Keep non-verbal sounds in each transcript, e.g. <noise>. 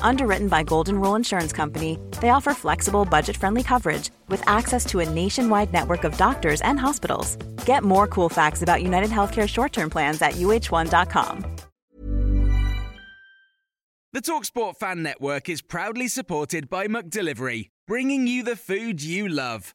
Underwritten by Golden Rule Insurance Company, they offer flexible, budget friendly coverage with access to a nationwide network of doctors and hospitals. Get more cool facts about United Healthcare short term plans at uh1.com. The Talksport Fan Network is proudly supported by McDelivery, bringing you the food you love.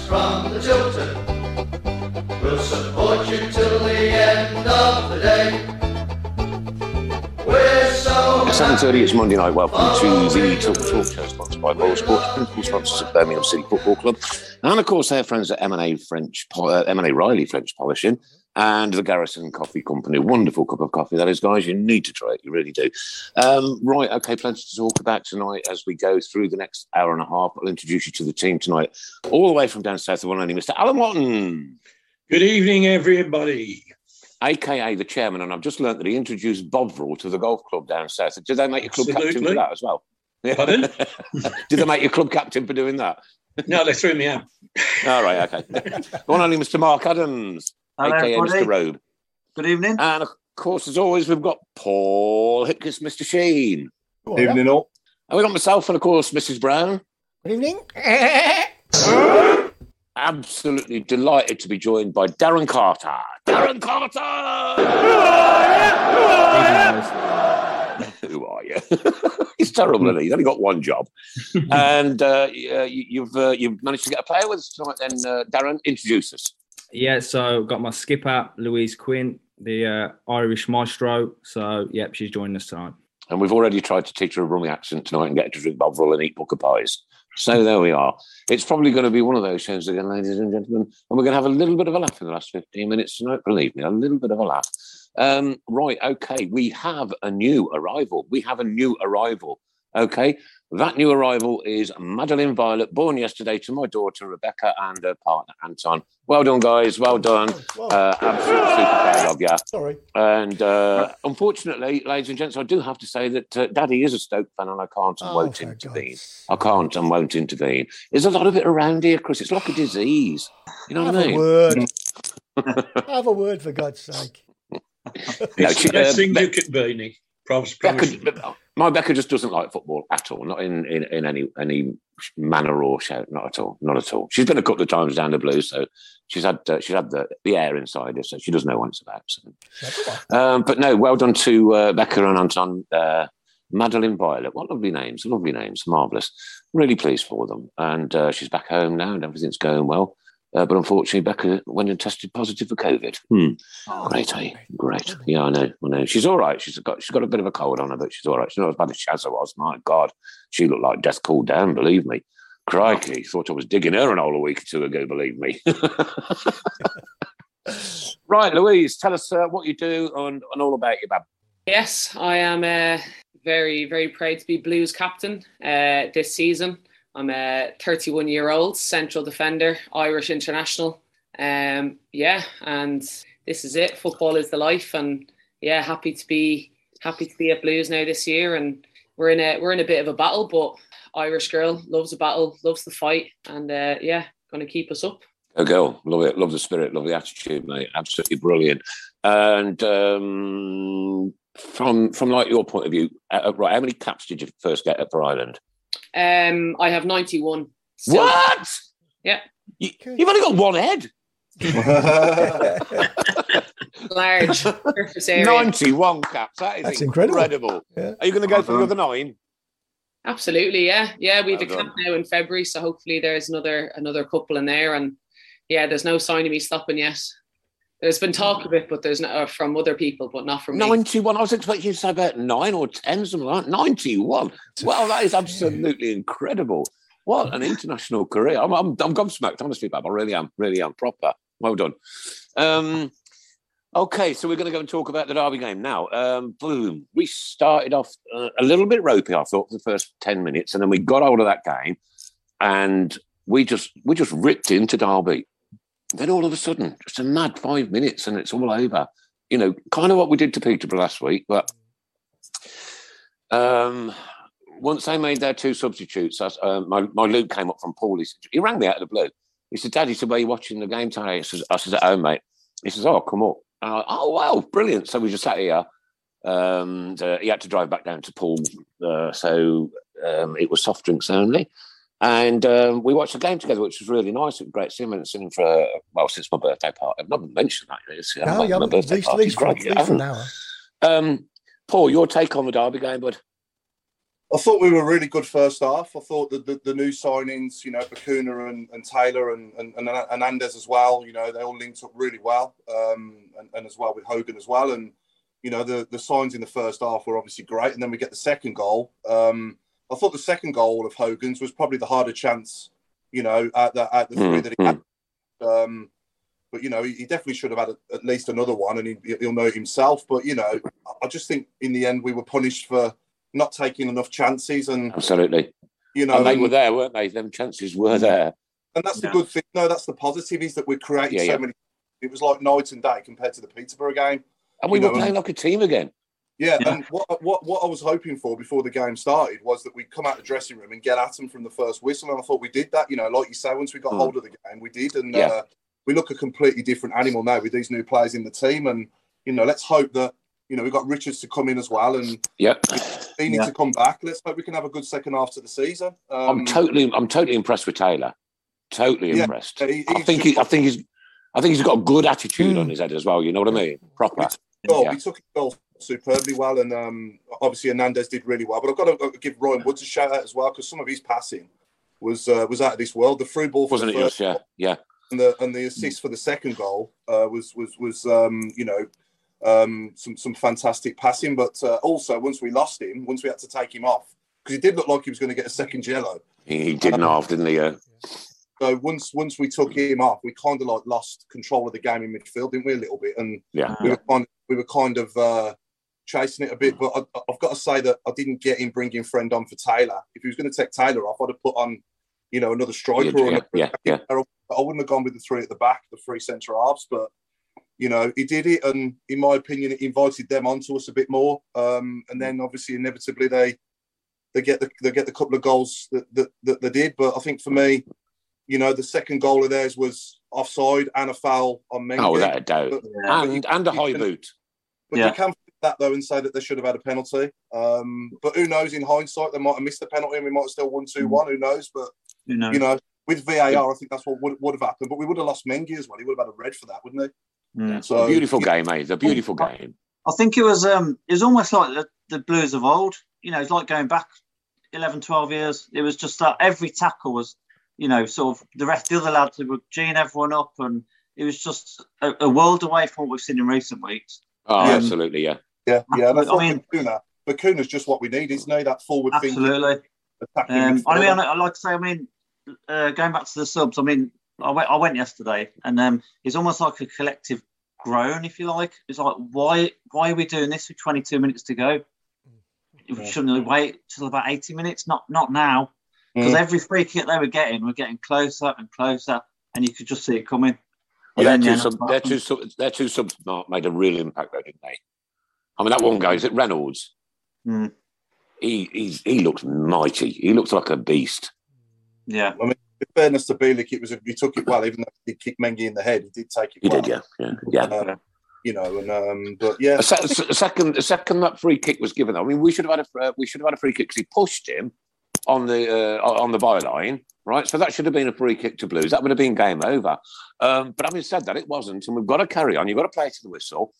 Chiltern. We'll support you till the end of the day. We're so At 7.30, it's Monday night. Welcome to the Tilton Talk Show, sponsored by Boylesports, principal sponsors of Birmingham City Football Club. And, of course, their friends at M&A French, uh, M&A Reilly French Polishing and the Garrison Coffee Company. Wonderful cup of coffee, that is, guys. You need to try it. You really do. Um, right, okay, plenty to talk about tonight as we go through the next hour and a half. I'll introduce you to the team tonight, all the way from down south, the one only Mr. Alan Watton. Good evening, everybody. AKA the chairman, and I've just learnt that he introduced Bovril to the golf club down south. Did they make you club captain for that as well? <laughs> Pardon? <laughs> Did they make you club captain for doing that? No, they threw me out. All right, okay. <laughs> the one only Mr. Mark Adams, Hello, AKA everybody. Mr. Robe. Good evening. And of course, as always, we've got Paul Hipkiss, Mr. Sheen. Good Evening all. And we've got myself and, of course, Mrs. Brown. Good evening. <laughs> Absolutely delighted to be joined by Darren Carter. Darren Carter! Who are you? Who are you? He's terrible, isn't he? He's only got one job. <laughs> and uh, you, you've uh, you've managed to get a player with us tonight. Then, uh, Darren, introduce us. Yeah, so got my skipper, Louise Quinn, the uh, Irish maestro. So, yep, she's joining us tonight. And we've already tried to teach her a Brummie accent tonight and get her to drink Bovril and eat Pukka Pies. So there we are. It's probably going to be one of those shows again, ladies and gentlemen. And we're going to have a little bit of a laugh in the last 15 minutes tonight. Believe me, a little bit of a laugh. Um, right, okay. We have a new arrival. We have a new arrival. Okay. That new arrival is Madeline Violet, born yesterday to my daughter Rebecca and her partner Anton. Well done, guys. Well done. Uh, absolutely super proud of you. Sorry. And uh, unfortunately, ladies and gents, I do have to say that uh, Daddy is a Stoke fan, and I can't and Oh, won't intervene. God's I can't and won't intervene. There's a lot of it around here, Chris. It's like a disease. You know Have what I mean? word. <laughs> Have a word for God's sake. No, It's she- the best uh, thing you could be, Nick. Promise, promise. Becca, my Becca just doesn't like football at all. Not in, in, in any any manner or shout. Not at all. Not at all. She's been a couple of times down the blue, so she's had uh, she's had the, the air inside her, so she doesn't know what it's about. So. Um, but no, well done to uh, Becca and Anton. Uh, Madeline Violet, what lovely names, lovely names, marvellous. Really pleased for them. And uh, she's back home now and everything's going well. Uh, but unfortunately, Becca went and tested positive for COVID. Hmm. Great, eh? Great. Yeah, I know. I know. She's all right. She's got she's got a bit of a cold on her, but she's all right. She's not as bad as Shazza was. My God, she looked like death cooled down. Believe me. Crikey, thought I was digging her an hole a week or two ago. Believe me. <laughs> right, Louise, tell us uh, what you do and, and all about your bab. Yes, I am uh, very, very proud to be Blues captain uh, this season. I'm a 31 year old central defender, Irish international. Um, yeah, and this is it. Football is the life, and yeah, happy to be happy to be at Blues now this year. And we're in a we're in a bit of a battle, but Irish girl loves a battle, loves the fight, and uh, yeah, going to keep us up. Go girl, love it, love the spirit, love the attitude, mate. Absolutely brilliant. And um, from from like your point of view, uh, right? How many caps did you first get for Ireland? Um, I have 91. still. What? Yeah. You, you've only got one head. <laughs> Large surface area. Ninety-one caps. That is That's incredible. incredible. Yeah. Are you going to go for the other nine? Absolutely, yeah, yeah. We have Well a camp now in February, so hopefully there's another another couple in there, and yeah, there's no sign of me stopping yet. There's been talk of it, but there's no uh, from other people, but not from me. 91. I was expecting you to say about nine or 10, something like that. 91. Well, that is absolutely <laughs> incredible. What an international career. I'm, I'm, I'm gobsmacked, honestly, Bab. I really am. Really am. Proper. Well done. Um, okay, so we're going to go and talk about the Derby game now. Um, boom. We started off uh, a little bit ropey, I thought, for the first 10 minutes, and then we got hold of that game and we just we just ripped into Derby. Then all of a sudden, just a mad five minutes and it's all over. You know, kind of what we did to Peterborough last week, but um, once they made their two substitutes, uh, my, my Luke came up from Paul. He, said, he rang me out of the blue. He said, Dad, he said, where you watching the game today? I said, I at home, mate. He says, oh, come up. And I, oh, wow, brilliant. So we just sat here. Um, uh, he had to drive back down to Paul. Uh, so um, it was soft drinks only. And um, we watched the game together, which was really nice. It was great seeing him sitting for, uh, well, since my birthday party. I've not mentioned that. It's, uh, No, my, you my haven't. At birthday least, at party's least, great. least I for haven't. now. Um, Paul, your take on the Derby game, bud? I thought we were really good first half. I thought that the, the new signings, you know, Bacuna and, and Taylor and, and, and Hernandez as well, you know, they all linked up really well. Um, and, and as well with Hogan as well. And, you know, the, the signs in the first half were obviously great. And then we get the second goal. Um, I thought the second goal of Hogan's was probably the harder chance, you know, at the, at the three that he had. Um, but, you know, he, he definitely should have had a, at least another one and he, he'll know himself. But, you know, I just think in the end we were punished for not taking enough chances and Absolutely. you know and they and- were there, weren't they? Them chances were there. and that's the good thing. No, that's the positive is that we created Yeah, so yeah. many. It was like night and day compared to the Peterborough game. And we were know, playing like a team again. Yeah, and what, what what I was hoping for before the game started was that we'd come out the dressing room and get at them from the first whistle, and I thought we did that. You know, like you say, once we got Mm. hold of the game, we did, and Yeah. uh, we look a completely different animal now with these new players in the team. And you know, let's hope that you know we've got Richards to come in as well, and Yep. he needs to come back. Let's hope we can have a good second half to the season. Um, I'm totally, I'm totally impressed with Taylor. Totally Yeah, impressed. he- I think, just- he, I think he's, I think he's got a good attitude on his head as well. You know what I mean? Proper. goal. Yeah. He took his goal superbly well, and um, obviously Hernandez did really well. But I've got to uh, give Ryan Woods a shout out as well because some of his passing was uh, was out of this world. The through ball for Wasn't the first? Yeah, yeah. and the and the assist for the second goal uh, was was was um, you know um, some some fantastic passing. But uh, also once we lost him, once we had to take him off because he did look like he was going to get a second yellow. He, he did half, didn't he? Uh, So once once we took him off, we kind of like lost control of the game in midfield, didn't we? A little bit, and yeah. we were kind we were kind of uh, chasing it a bit. But I, I've got to say that I didn't get him bringing Friend on for Taylor. If he was going to take Taylor off, I'd have put on, you know, another striker. Yeah, or another, yeah, yeah. I wouldn't have gone with the three at the back, the three centre halves. But you know, he did it, and in my opinion, it invited them onto us a bit more. Um, and then obviously, inevitably, they they get the they get the couple of goals that that, that they did. But I think for me, you know, the second goal of theirs was offside and a foul on Mengi. Oh, without a doubt. But- And and a high boot. but you can flip that though and say that they should have had a penalty. Um, but who knows? In hindsight, they might have missed the penalty and we might have still won two one. Who knows? But Who knows? you know, with VAR, I think that's what would, would have happened. But we would have lost Mengi as well. He would have had a red for that, wouldn't he? Yeah. So beautiful game, mate. It's a beautiful game. I think it was um it was almost like the, the Blues of old. You know, it's like going back 11, 12 years. It was just that every tackle was, you know, sort of the rest the other lads were geeing everyone up and it was just a, a world away from what we've seen in recent weeks. Oh, Um, absolutely, yeah. Yeah, yeah. And I I thought mean- Bacuna, Bacuna's just what we need, isn't he? That forward thinking, Absolutely. attacking. Um, I mean. I, I like to say, I mean, uh, going back to the subs, I mean, I went, I went yesterday, and um, it's almost like a collective groan, if you like. It's like, why, why are we doing this with 22 minutes to go? We shouldn't we wait till about 80 minutes? Not, not now, because Mm. every free kick they were getting, we're getting closer and closer, and you could just see it coming. Well, their two, yeah, sub, their two, sub, their two subs Mark, made a real impact, though, didn't they? I mean, that one guy is it Reynolds. Mm. He he's, he looks mighty. He looks like a beast. Yeah. I mean, in fairness to Bielik, it was he took it well, even though he did kick Mengi in the head. He did take it. He well. did, yeah, yeah, yeah. Uh, you know, and um, but yeah, A, se- a second, a second that free kick was given. I mean, we should have had a uh, we should have had a free kick because he pushed him on the uh, on the byline, right? So that should have been a free kick to Blues. That would have been game over. Um, but having said that, it wasn't, and we've got to carry on. You've got to play to the whistle.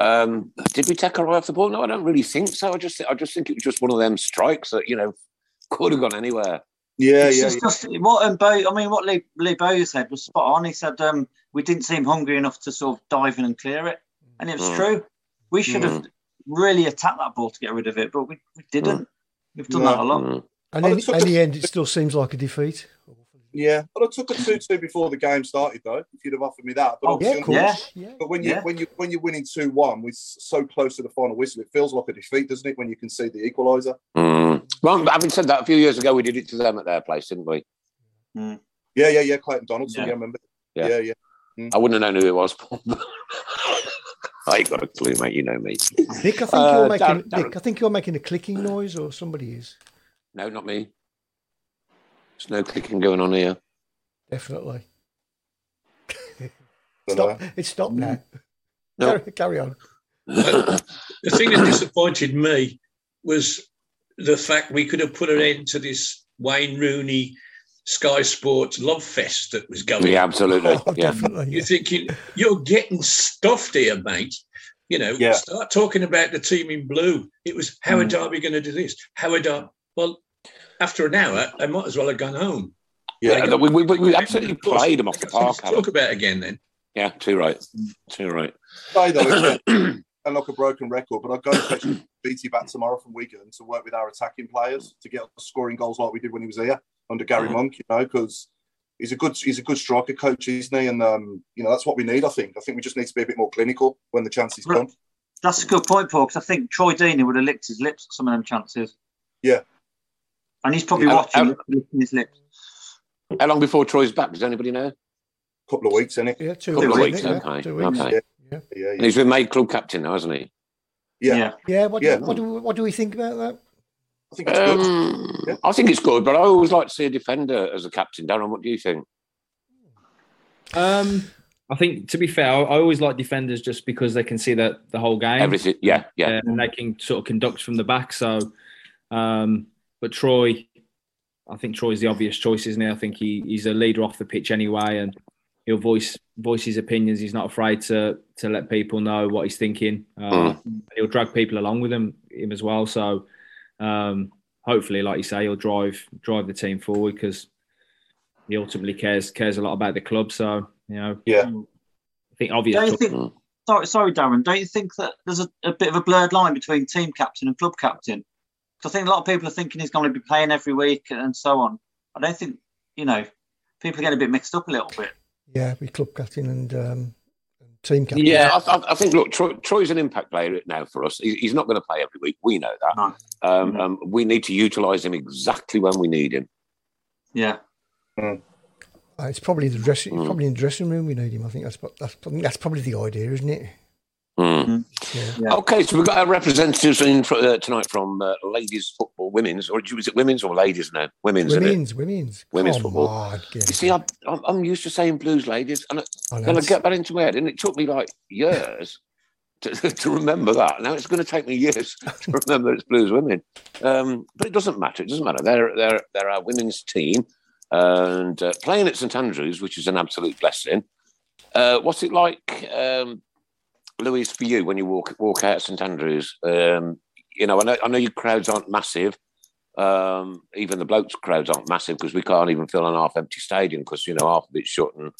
Um, did we take our eye off the ball? No, I don't really think so. I just I just think it was just one of them strikes that you know <laughs> could have gone anywhere. Yeah, It's yeah, just, just what um, Bo, I mean, what Lee, Lee Bowyer said was spot on. He said um, we didn't seem hungry enough to sort of dive in and clear it, and it was Mm. true. We should have really attacked that ball to get rid of it, but we, we didn't. We've done that a lot. Mm. And Well, in, in the end, it still seems like a defeat. Yeah. But I took a two-two before the game started, though. If you'd have offered me that, but Oh, obviously, Yeah, of course. Yeah. But when you Yeah. when you when you're winning two one, we're so close to the final whistle, it feels like a defeat, doesn't it? When you can see the equaliser. Mm. Well, having said that, a few years ago we did it to them at their place, didn't we? Yeah, yeah, yeah. Clayton Donaldson, Yeah. yeah, remember? Yeah. Yeah, yeah. I wouldn't have known who it was. <laughs> I ain't got a clue, mate. You know me. Nick, I think Uh, you're making Darren- Darren- Nick, I think you're making a clicking noise, or somebody is No, not me. There's no clicking going on here. definitely. <laughs> Stop! It's stopped now. No. Carry, carry on. <coughs> The thing that disappointed me was the fact we could have put an end to this Wayne Rooney Sky Sports love fest that was going. yeah, absolutely. Oh, Yeah. definitely. You're thinking you're getting stuffed here, mate. You know, Yeah. start talking about the team in blue. It was how mm. are Derby going to do this? How are Derby? Well, after an hour, I might as well have gone home. Yeah, Yeah, we, we, we absolutely course, played them off the park. Let's Alan. Talk about it again then. Yeah, too right. Too right. say though, and like a broken record, but I'd go and fetch BT <clears throat> back tomorrow from Wigan to work with our attacking players to get scoring goals like we did when he was here under Gary Mhm. Monk. You know, because he's a good he's a good striker coach, isn't he? And um, you know that's what we need. I think. I think we just need to be a bit more clinical when the chances Right. come. That's a good point, Paul, because I think Troy Deeney would have licked his lips at some of them chances. Yeah. And he's probably Yeah, watching, um, licking his lips. How long before Troy's back? Does anybody know? A couple of weeks, innit? Yeah, two Couple of weeks. weeks, okay. two weeks. Okay. Yeah. Yeah. Yeah, And he's been made club captain now, hasn't he? yeah. Yeah. Yeah, what, Yeah. Do, what, do, what do we think about that? I think it's good. Um, Yeah. I think it's good, but I always like to see a defender as a captain. Darren, what do you think? Um, I think to be fair, I, I always like defenders just because they can see the the whole game. Everything, yeah, yeah. and they can sort of conduct from the back. So, um, but Troy, I think Troy's the obvious choice, isn't he? I think he, he's a leader off the pitch anyway, and he'll voice voice his opinions. He's not afraid to to let people know what he's thinking. Uh, He'll drag people along with him him as well. So, um, hopefully, like you say, he'll drive drive the team forward because he ultimately cares cares a lot about the club. So, you know, Yeah. I think obvious. Don't you choice. think, sorry, sorry, Darren, don't you think that there's a, a bit of a blurred line between team captain and club captain? 'Cause I think a lot of people are thinking he's going to be playing every week and so on. I don't think, you know, people get a bit mixed up a little bit. Yeah, we club captain and um, team captain. Yeah, I, I- I think. Look, Troy, Troy's an impact player now for us. He- He's not going to play every week. We know that. No. Um, um, we need to utilise him exactly when we need him. Yeah. Uh, it's probably the dressing, Mm. probably in the dressing room we need him. I think that's that's I think that's probably the idea, isn't it? Mm. Yeah. Yeah. Okay, so we've got our representatives in for, uh, tonight from uh, ladies football, women's, or is it women's or ladies now? Women's, isn't it? Women's, women's, Women's Come football. on, You see, I'm, I'm I'm used to saying blues ladies, and I- I know then I get that into my head, and it took me like years to, <laughs> to remember that. Now it's going to take me years <laughs> to remember it's blues women, um, but it doesn't matter. It doesn't matter. They're they're they're our women's team, and uh, playing at St Andrews, which is an absolute blessing. Uh, what's it like, um, Louise, for you when you walk walk out St Andrews? Um, you know, I know I know your crowds aren't massive. Um, even the blokes' crowds aren't massive because we can't even fill an half-empty stadium because you know half of it's shut and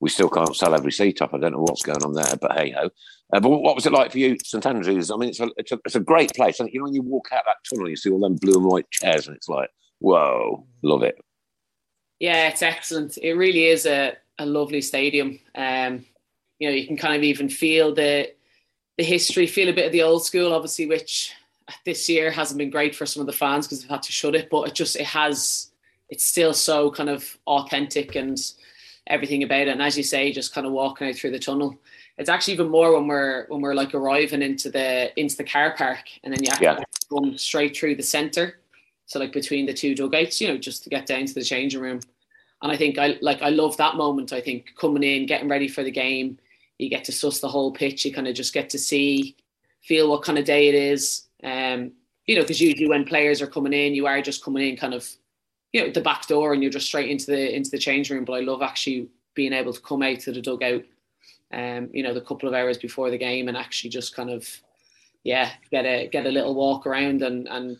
we still can't sell every seat up. I don't know what's going on there, but hey ho. Uh, but what was it like for you, St Andrews? I mean, it's a, it's a it's a great place, and you know when you walk out that tunnel, you see all them blue and white chairs, and it's like, whoa, love it. Yeah, it's excellent. It really is a, a lovely stadium. Um, you know, you can kind of even feel the the history, feel a bit of the old school, obviously, which this year hasn't been great for some of the fans because they've had to shut it. But it just it has, it's still so kind of authentic and everything about it. And as you say, just kind of walking out through the tunnel. It's actually even more when we're when we're like arriving into the into the car park, and then you actually Yeah. run straight through the centre. So like between the two dugouts, you know, just to get down to the changing room. And I think I like I love that moment. I think coming in, getting ready for the game, you get to suss the whole pitch. You kind of just get to see, feel what kind of day it is. Um, you know, because usually when players are coming in, you are just coming in kind of, you know, the back door, and you're just straight into the into the change room. But I love actually being able to come out to the dugout, um, you know, the couple of hours before the game, and actually just kind of, yeah, get a get a little walk around and and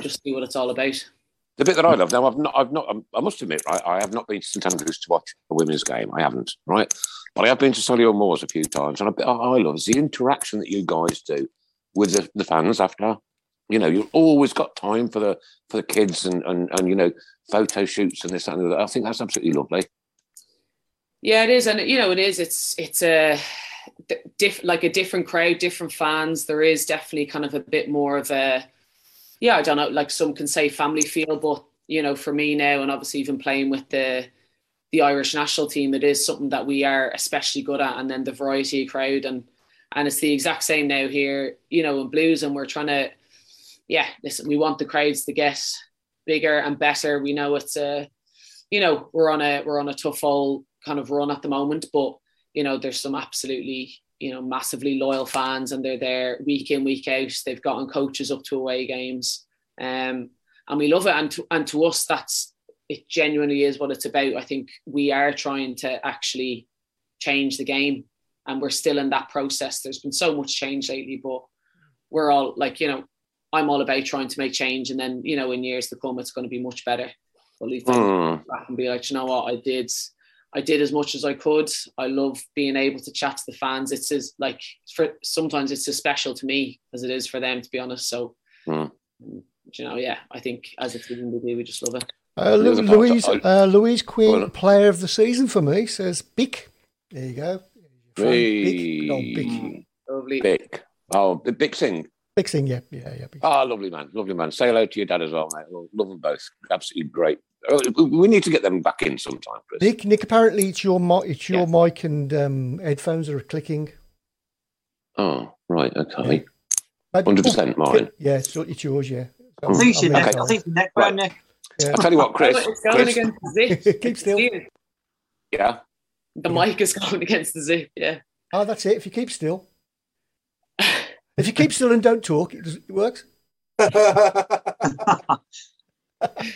just see what it's all about. The bit that I mm. love now, I've not, I've not, um, I must admit, right, I have not been to St Andrews to watch a women's game. I haven't, right, but I have been to Solihull Moors a few times, and a bit I love is the interaction that you guys do with the, the fans after. You know, you've always got time for the for the kids and and, and you know photo shoots and this and that. I think that's absolutely lovely. Yeah, it is, and you know, it is. It's it's a diff, like a different crowd, different fans. There is definitely kind of a bit more of a, yeah, I don't know, like some can say family feel, but you know, for me now, and obviously even playing with the the Irish national team, it is something that we are especially good at, and then the variety of crowd, and and it's the exact same now here, you know, in Blues, and we're trying to, yeah, listen, we want the crowds to get bigger and better. We know it's a, you know, we're on a we're on a tough old kind of run at the moment, but you know, there's some absolutely, you know, massively loyal fans and they're there week in, week out. They've gotten coaches up to away games. Um, and we love it. And to, and to us, that's, it genuinely is what it's about. I think we are trying to actually change the game and we're still in that process. There's been so much change lately, but we're all like, you know, I'm all about trying to make change. And then, you know, in years to come, it's going to be much better. But leave mm. back and be like, you know what, I did I did as much as I could. I love being able to chat to the fans. It's as like for sometimes it's as special to me as it is for them, to be honest. So, mm. you know, yeah, I think as a team we do, we just love it. Uh, Louise, uh, Louise Quinn, player of the season for me, says Bick. There you go. Bick. No, Bick. Lovely. Bick. Oh, the Bick Sing. Bick Sing, yeah, yeah, yeah. Ah, oh, lovely man, lovely man. Say hello to your dad as well, mate. Love them both. Absolutely great we need to get them back in sometime. Chris. Nick, Nick, apparently it's your mic, it's your yeah. mic and um, headphones are clicking. Oh, right, okay. Hundred percent mine. Yeah, it's, it's yours. Yeah. So I think it's neck. I think neck, right. neck. Yeah. I'll tell you what, Chris. It's going Chris. against the zip. <laughs> Keep still. Yeah. The mic is going against the zip. Yeah. Oh, that's it. If you keep still. if you keep still and don't talk, it, does, it works. <laughs> <laughs>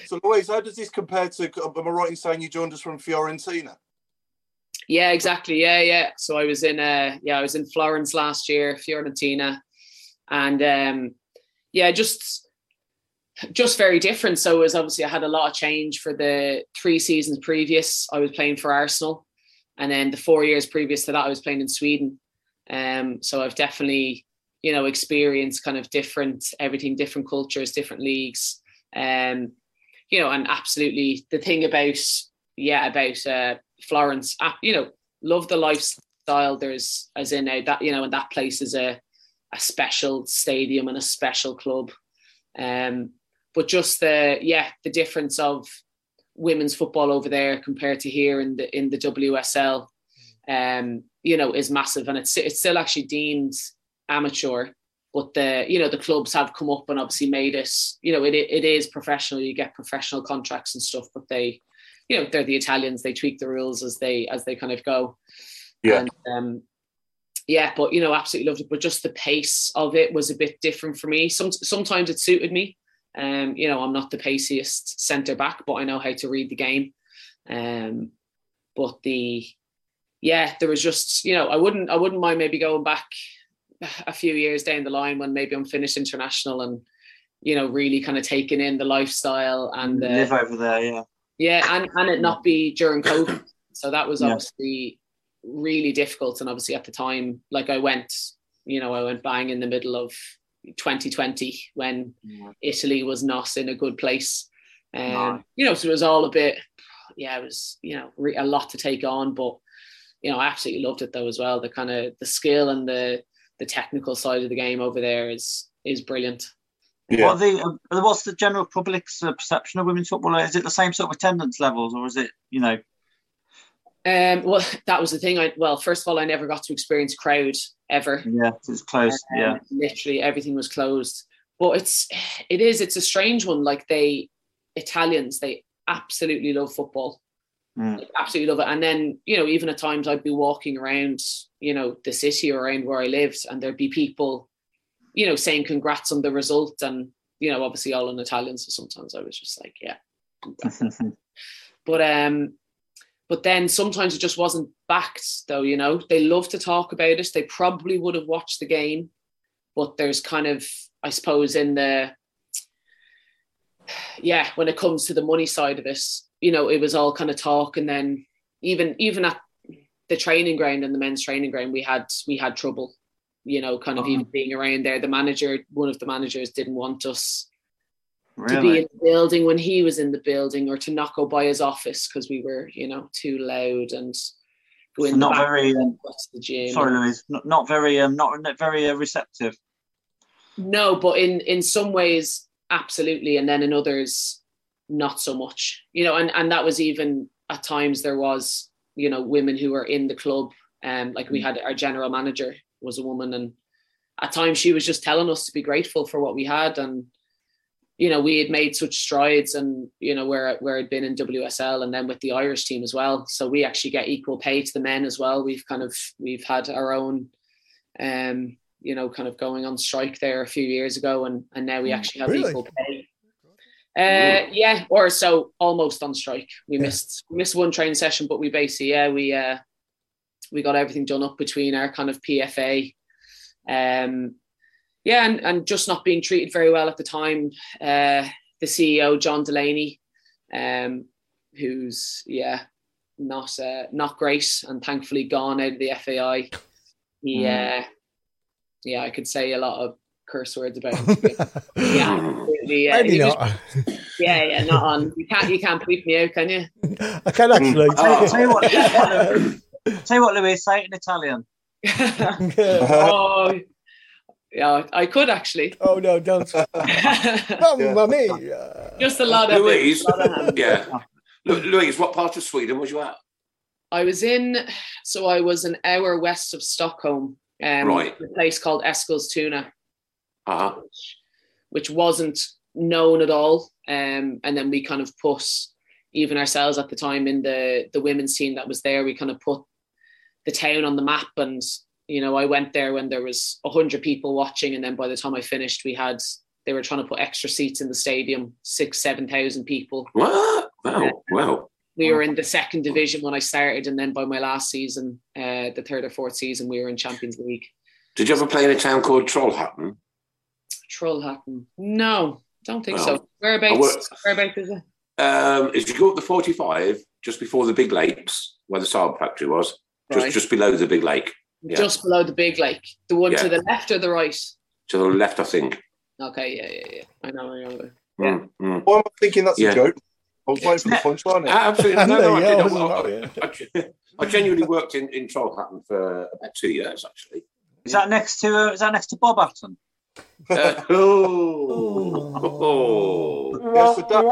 so, Louise, how does this compare to? Am I right in saying you joined us from Fiorentina? Yeah, exactly. Yeah, yeah. So I was in, uh, yeah, I was in Florence last year, Fiorentina, and um, yeah, just just very different. So it was obviously I had a lot of change for the three seasons previous. I was playing for Arsenal, and then the four years previous to that, I was playing in Sweden. Um, so I've definitely, you know, experienced kind of different everything, different cultures, different leagues. Um, you know, and absolutely the thing about yeah about uh, Florence, uh, you know, love the lifestyle. There's as in a, that you know, and that place is a a special stadium and a special club. Um, but just the yeah the difference of women's football over there compared to here in the in the WSL, um, you know, is massive, and it's it's still actually deemed amateur but the you know the clubs have come up and obviously made it you know it it is professional. You get professional contracts and stuff but they you know they're the Italians. They tweak the rules as they as they kind of go. Yeah. And, um, yeah but you know absolutely loved it but just the pace of it was a bit different for me. Some sometimes it suited me. Um you know I'm not the paciest centre back but I know how to read the game. Um but the yeah there was just you know I wouldn't I wouldn't mind maybe going back a few years down the line when maybe I'm finished international and you know really kind of taking in the lifestyle and uh, live over there, yeah, yeah, and and it not be during COVID. So that was obviously yeah. really difficult, and obviously at the time, like I went, you know, I went bang in the middle of 2020 when yeah. Italy was not in a good place. Um, no. You know, so it was all a bit, yeah, it was you know a lot to take on, but you know, I absolutely loved it though as well. The kind of the skill and the the technical side of the game over there is is brilliant. Yeah. What the, uh, what's the general public's uh, perception of women's football? Is it the same sort of attendance levels, or is it you know? Um, well, that was the thing. I well, first of all, I never got to experience crowd ever. Yeah, it's closed. Um, yeah, literally everything was closed. But it's it is it's a strange one. Like they Italians, they absolutely love football. Mm. absolutely love it. And then, you know, even at times I'd be walking around, you know, the city or around where I lived, and there'd be people, you know, saying congrats on the result. And, you know, obviously all in Italian. So sometimes I was just like, yeah. <laughs> but um but then sometimes it just wasn't backed though, you know. They love to talk about it. They probably would have watched the game, but there's kind of, I suppose, in the yeah, when it comes to the money side of it, you know, it was all kind of talk, and then even even at the training ground and the men's training ground, we had we had trouble. You know, kind of Uh-huh. even being around there. The manager, one of the managers, didn't want us to be in the building when he was in the building, or to not go by his office because we were, you know, too loud and go in. the not very. Um, the gym. sorry, Louise. Not, not very. Um, not not very uh, receptive. No, but in in some ways, absolutely, and then in others, not so much. You know, and and that was even at times there was you know women who were in the club, um, like we had our general manager was a woman, and at times she was just telling us to be grateful for what we had, and you know we had made such strides, and you know where where I'd been in WSL, and then with the Irish team as well. So we actually get equal pay to the men as well. We've kind of we've had our own. Um, you know, kind of going on strike there a few years ago, and and now we actually have Really? equal pay. Uh, yeah, or so almost on strike. We missed we missed one training session, but we basically yeah we uh we got everything done up between our kind of PFA, um, yeah, and and just not being treated very well at the time. Uh, the CEO John Delaney, um, who's yeah not uh, not great, and thankfully gone out of the FAI. Yeah, Mm. uh, yeah, I could say a lot of curse words about him. <laughs> yeah, absolutely. Yeah, Maybe He was- not. <laughs> yeah, yeah, not on. You can't, you can't bleep me out, can you? I can actually. Tell, tell you what, <laughs> tell you what, Louise- tell you what, Louise. Say it in Italian. <laughs> oh, yeah, I could actually. Oh no, don't. Mamma mia. Just a lot of Louise, it. lot of yeah. Lu- Louise, what part of Sweden was you at? I was in, so I was an hour west of Stockholm, um, Right. a place called Eskilstuna, Uh-huh. which wasn't known at all. Um, and then we kind of put, even ourselves at the time in the the women's team that was there, we kind of put the town on the map. And you know, I went there when there was hundred people watching, and then by the time I finished, we had they were trying to put extra seats in the stadium, six, seven thousand people. What? Wow, wow. we were in the second division when I started, and then by my last season, uh, the third or fourth season, we were in Champions League. Did you ever play in a town called Trollhättan? Trollhättan? No, don't think Well, so. Whereabouts? work- Whereabouts is it? Um, as you go up the 45, just before the big lakes, where the Saab factory was, just, Right. just below the big lake. Yeah. Just below the big lake. The one Yeah. to the left or the right? to the left, I think. Okay, yeah, yeah, yeah. I know, I know. Mm, mm. Why am I thinking that's Yeah. a joke? I was waiting for the punchline. here. <laughs> Absolutely. <laughs> No, no, I, did. I I, wasn't I, I, I genuinely worked in, in Trollhättan for about two years, actually. Is that next to? Uh, is that next to Bob Hatton? Uh, oh, oh. Yes, but that-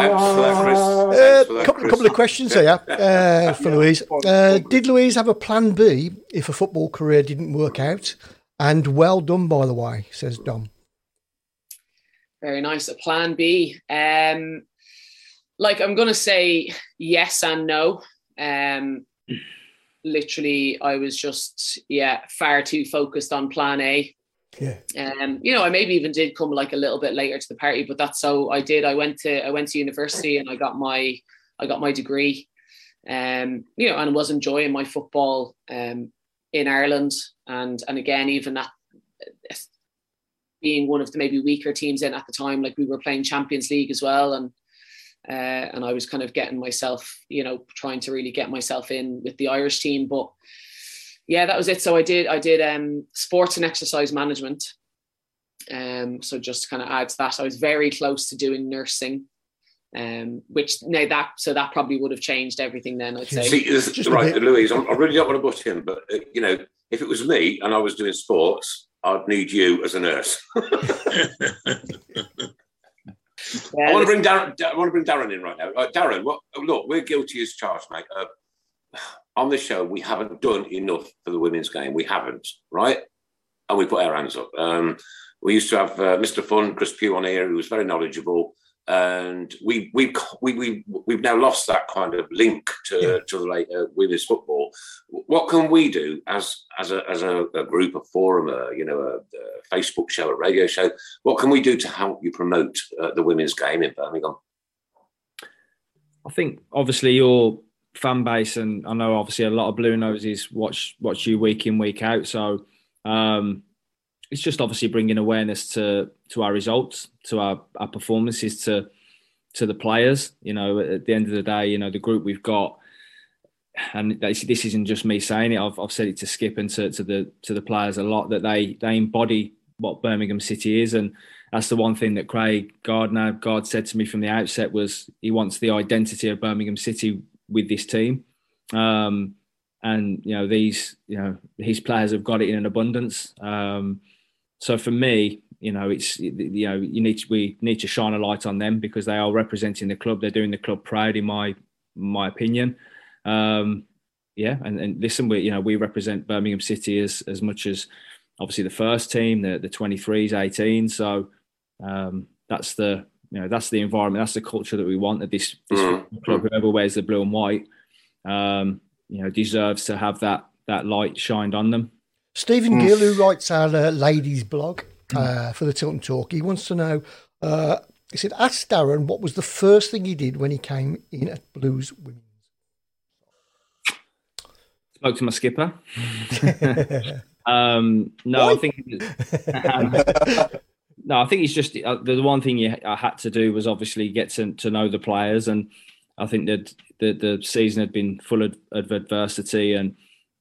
Thanks for that, Chris. Uh, Thanks for that, couple, couple of questions here <laughs> uh, for Louise. Uh, did Louise have a plan B if a football career didn't work out? And well done, by the way, says Dom. Very nice. A plan B. Um, like I'm gonna say yes and no. Um, literally, I was just yeah far too focused on plan A. Yeah. Um, you know, I maybe even did come like a little bit later to the party, but that's so I did. I went to I went to university and I got my I got my degree. Um, you know, and was enjoying my football um in Ireland and and again even at being one of the maybe weaker teams in at the time, like we were playing Champions League as well, and uh, and I was kind of getting myself, you know, trying to really get myself in with the Irish team. But yeah, that was it. So I did I did um, sports and exercise management. Um, so just to kind of add to that, I was very close to doing nursing. Um, which now that so that probably would have changed everything then. I'd say. See, this- Just right. Louise, I'm- I really don't want to butt in, but uh, you know, if it was me and I was doing sports, I'd need you as a nurse. <laughs> <laughs> I want to bring Darren. I want to bring Darren in right now. Uh, Darren, what? Look, we're guilty as charged, mate. Uh, on the show, we haven't done enough for the women's game. We haven't, right? And we put our hands up. Um, we used to have uh, Mr. Fun, Chris Pugh on here, who was very knowledgeable, and we we we we we've now lost that kind of link to to the uh, women's football. What can we do as as a as a, a group, a forum, a you know, a, a Facebook show, a radio show? What can we do to help you promote uh, the women's game in Birmingham? I think obviously your fan base, and I know obviously a lot of Blue Noses watch watch you week in week out. So um, it's just obviously bringing awareness to to our results, to our, our performances, to to the players. You know, at the end of the day, you know, the group we've got, and this, this isn't just me saying it. I've, I've said it to Skip and to, to the to the players a lot that they they embody what Birmingham City is, and that's the one thing that Craig Gardner God said to me from the outset was he wants the identity of Birmingham City with this team. Um, and you know these you know his players have got it in an abundance. Um, so for me, you know, it's you know you need to, we need to shine a light on them because they are representing the club. They're doing the club proud, in my my opinion. Um, yeah, and, and listen, we you know we represent Birmingham City as as much as obviously the first team, the the 23s, 18. So um, that's the you know that's the environment, that's the culture that we want. That this, this mm. club, whoever wears the blue and white, um, you know, deserves to have that that light shined on them. Stephen mm. Gill, who writes our uh, ladies blog, uh, for the Tilton Talk. He wants to know. Uh, he said, "Ask Darren what was the first thing he did when he came in at Blues Women's." Spoke to my skipper. <laughs> um, no, I think. Um, <laughs> no, I think it's just uh, the one thing you, I had to do was obviously get to, to know the players, and I think that the the season had been full of, of adversity and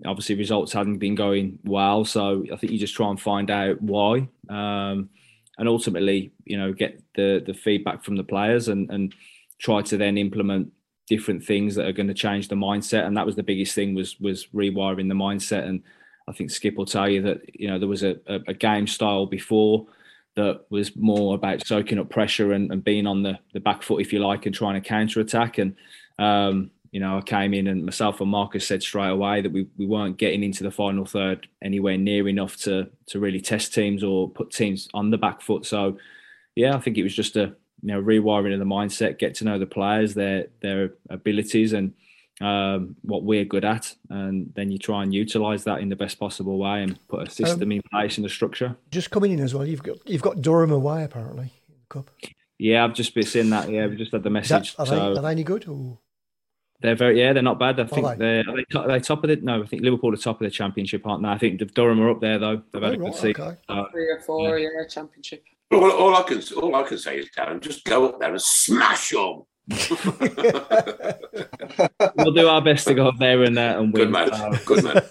obviously results hadn't been going well. So I think you just try and find out why, um, and ultimately, you know, get the the feedback from the players and and try to then implement different things that are going to change the mindset. And that was the biggest thing was was rewiring the mindset. And I think Skip will tell you that you know there was a, a, a game style before that was more about soaking up pressure and, and being on the, the back foot, if you like, and trying to counter attack. And um, you know, I came in and myself and Marcus said straight away that we, we weren't getting into the final third anywhere near enough to to really test teams or put teams on the back foot. So, yeah, I think it was just a you know rewiring of the mindset, get to know the players, their their abilities, and um, what we're good at, and then you try and utilise that in the best possible way and put a system um, in place and a structure. Just coming in as well, you've got you've got Durham away apparently. Cup. Yeah, I've just been seeing that. Yeah, we just had the message. That, are, so. they, are, they, any good? Or? They're very yeah, they're not bad. I think are they? they're are they, top, are they top of it. No, I think Liverpool are top of the championship, aren't they? I think Durham are up there though. They've had oh, a good right, season. Okay. Uh, Three or four, yeah, yeah championship. All, all, I can all I can say is, Darren, just go up there and smash them. <laughs> we'll do our best to go up there and uh, and win. Good man. Uh, Good man. <laughs>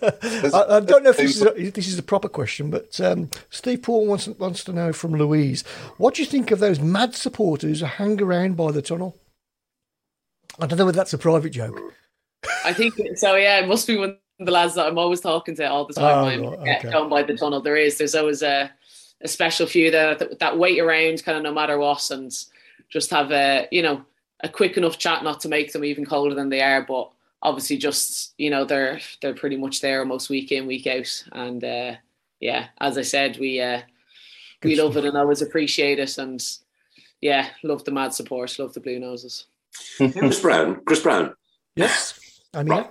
I, I, don't know if this is a, this is a proper question, but um, Steve Paul wants wants to know from Louise, what do you think of those mad supporters who hang around by the tunnel? I don't know whether that's a private joke. I think so. Yeah, it must be one of the lads that I'm always talking to all the time. Oh, right, okay. Down by the tunnel, there is. There's always a, a special few that that wait around, kind of no matter what, and just have a you know a quick enough chat not to make them even colder than they are, but obviously just you know they're they're pretty much there almost week in week out, and uh, yeah, as I said, we uh, we love it and always appreciate it, and yeah, love the mad support, love the blue noses. Chris Browne, Chris Browne. Yes, I mean. Right.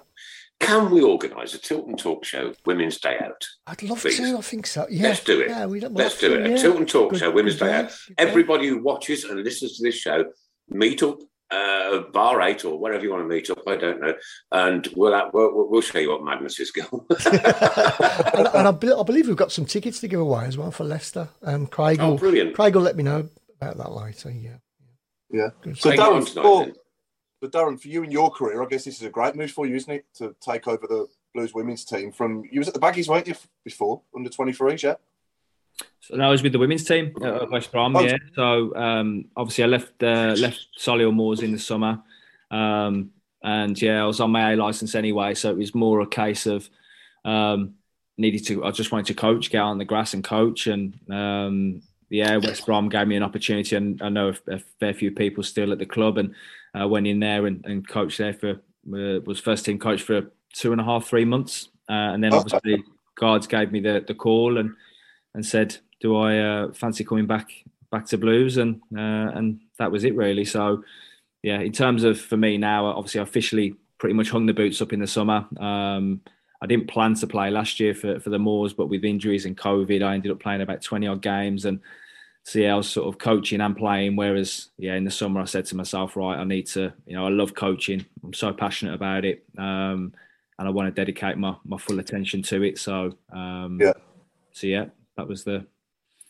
Can we organise a Tilton Talk Show Women's Day Out? I'd love please? to. I think so. Yeah. Let's do it. Yeah, we Let's do it. Yeah. A Tilton Talk good, Show Women's Day Out. Everybody who watches and listens to this show, meet up uh, bar eight or wherever you want to meet up. I don't know, and we'll we'll, we'll show you what madness is <laughs> going. <laughs> and, and I, be, I, believe we've got some tickets to give away as well for Leicester. Um, Craig, oh, will, brilliant. Craig will let me know about that later. Yeah, yeah. So Darren, for, but Darren, for you and your career, I guess this is a great move for you, isn't it, to take over the Blues women's team from you was at the Baggies, weren't you, before under twenty threes, yeah? So I was with the women's team at West Brom. Oh. Yeah. So um, obviously I left uh, left Solihull Moors in the summer, um, and yeah, I was on my A license anyway. So it was more a case of um, needed to. I just wanted to coach, get on the grass and coach, and um, yeah, West Brom gave me an opportunity, and I know a, a fair few people still at the club, and uh, went in there and, and coached there for uh, was first team coach for two and a half, three months, uh, and then obviously guards gave me the the call and and said do I uh, fancy coming back back to blues? And uh, and that was it really. So yeah, in terms of for me now, obviously I officially pretty much hung the boots up in the summer. Um, I didn't plan to play last year for, for the Moors, but with injuries and COVID, I ended up playing about 20 odd games. And so, yeah, I was sort of coaching and playing. Whereas, yeah, in the summer, I said to myself, right, I need to, you know, I love coaching. I'm so passionate about it. Um, and I want to dedicate my, my full attention to it. So, um, yeah. So, yeah, that was the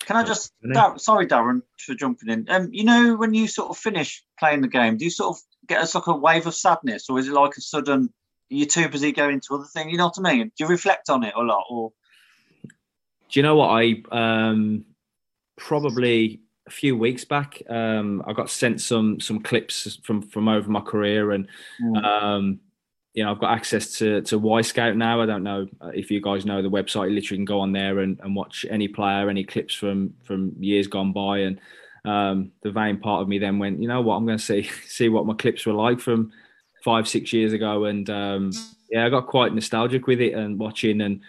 Can I just, Dar- sorry, Darren, for jumping in. Um, you know, when you sort of finish playing the game, do you sort of get a sort of wave of sadness, or is it like a sudden you're too busy going to other things? You know what I mean? Do you reflect on it a lot, or Do you know what I um, probably a few weeks back um, I got sent some some clips from from over my career and Mm. um, you know I've got access to to Wyscout now. I don't know uh, if you guys know the website. You literally can go on there and, and watch any player, any clips from from years gone by. And um, the vain part of me then went, you know what, I'm going to see <laughs> see what my clips were like from five six years ago. And um, yeah, I got quite nostalgic with it and watching and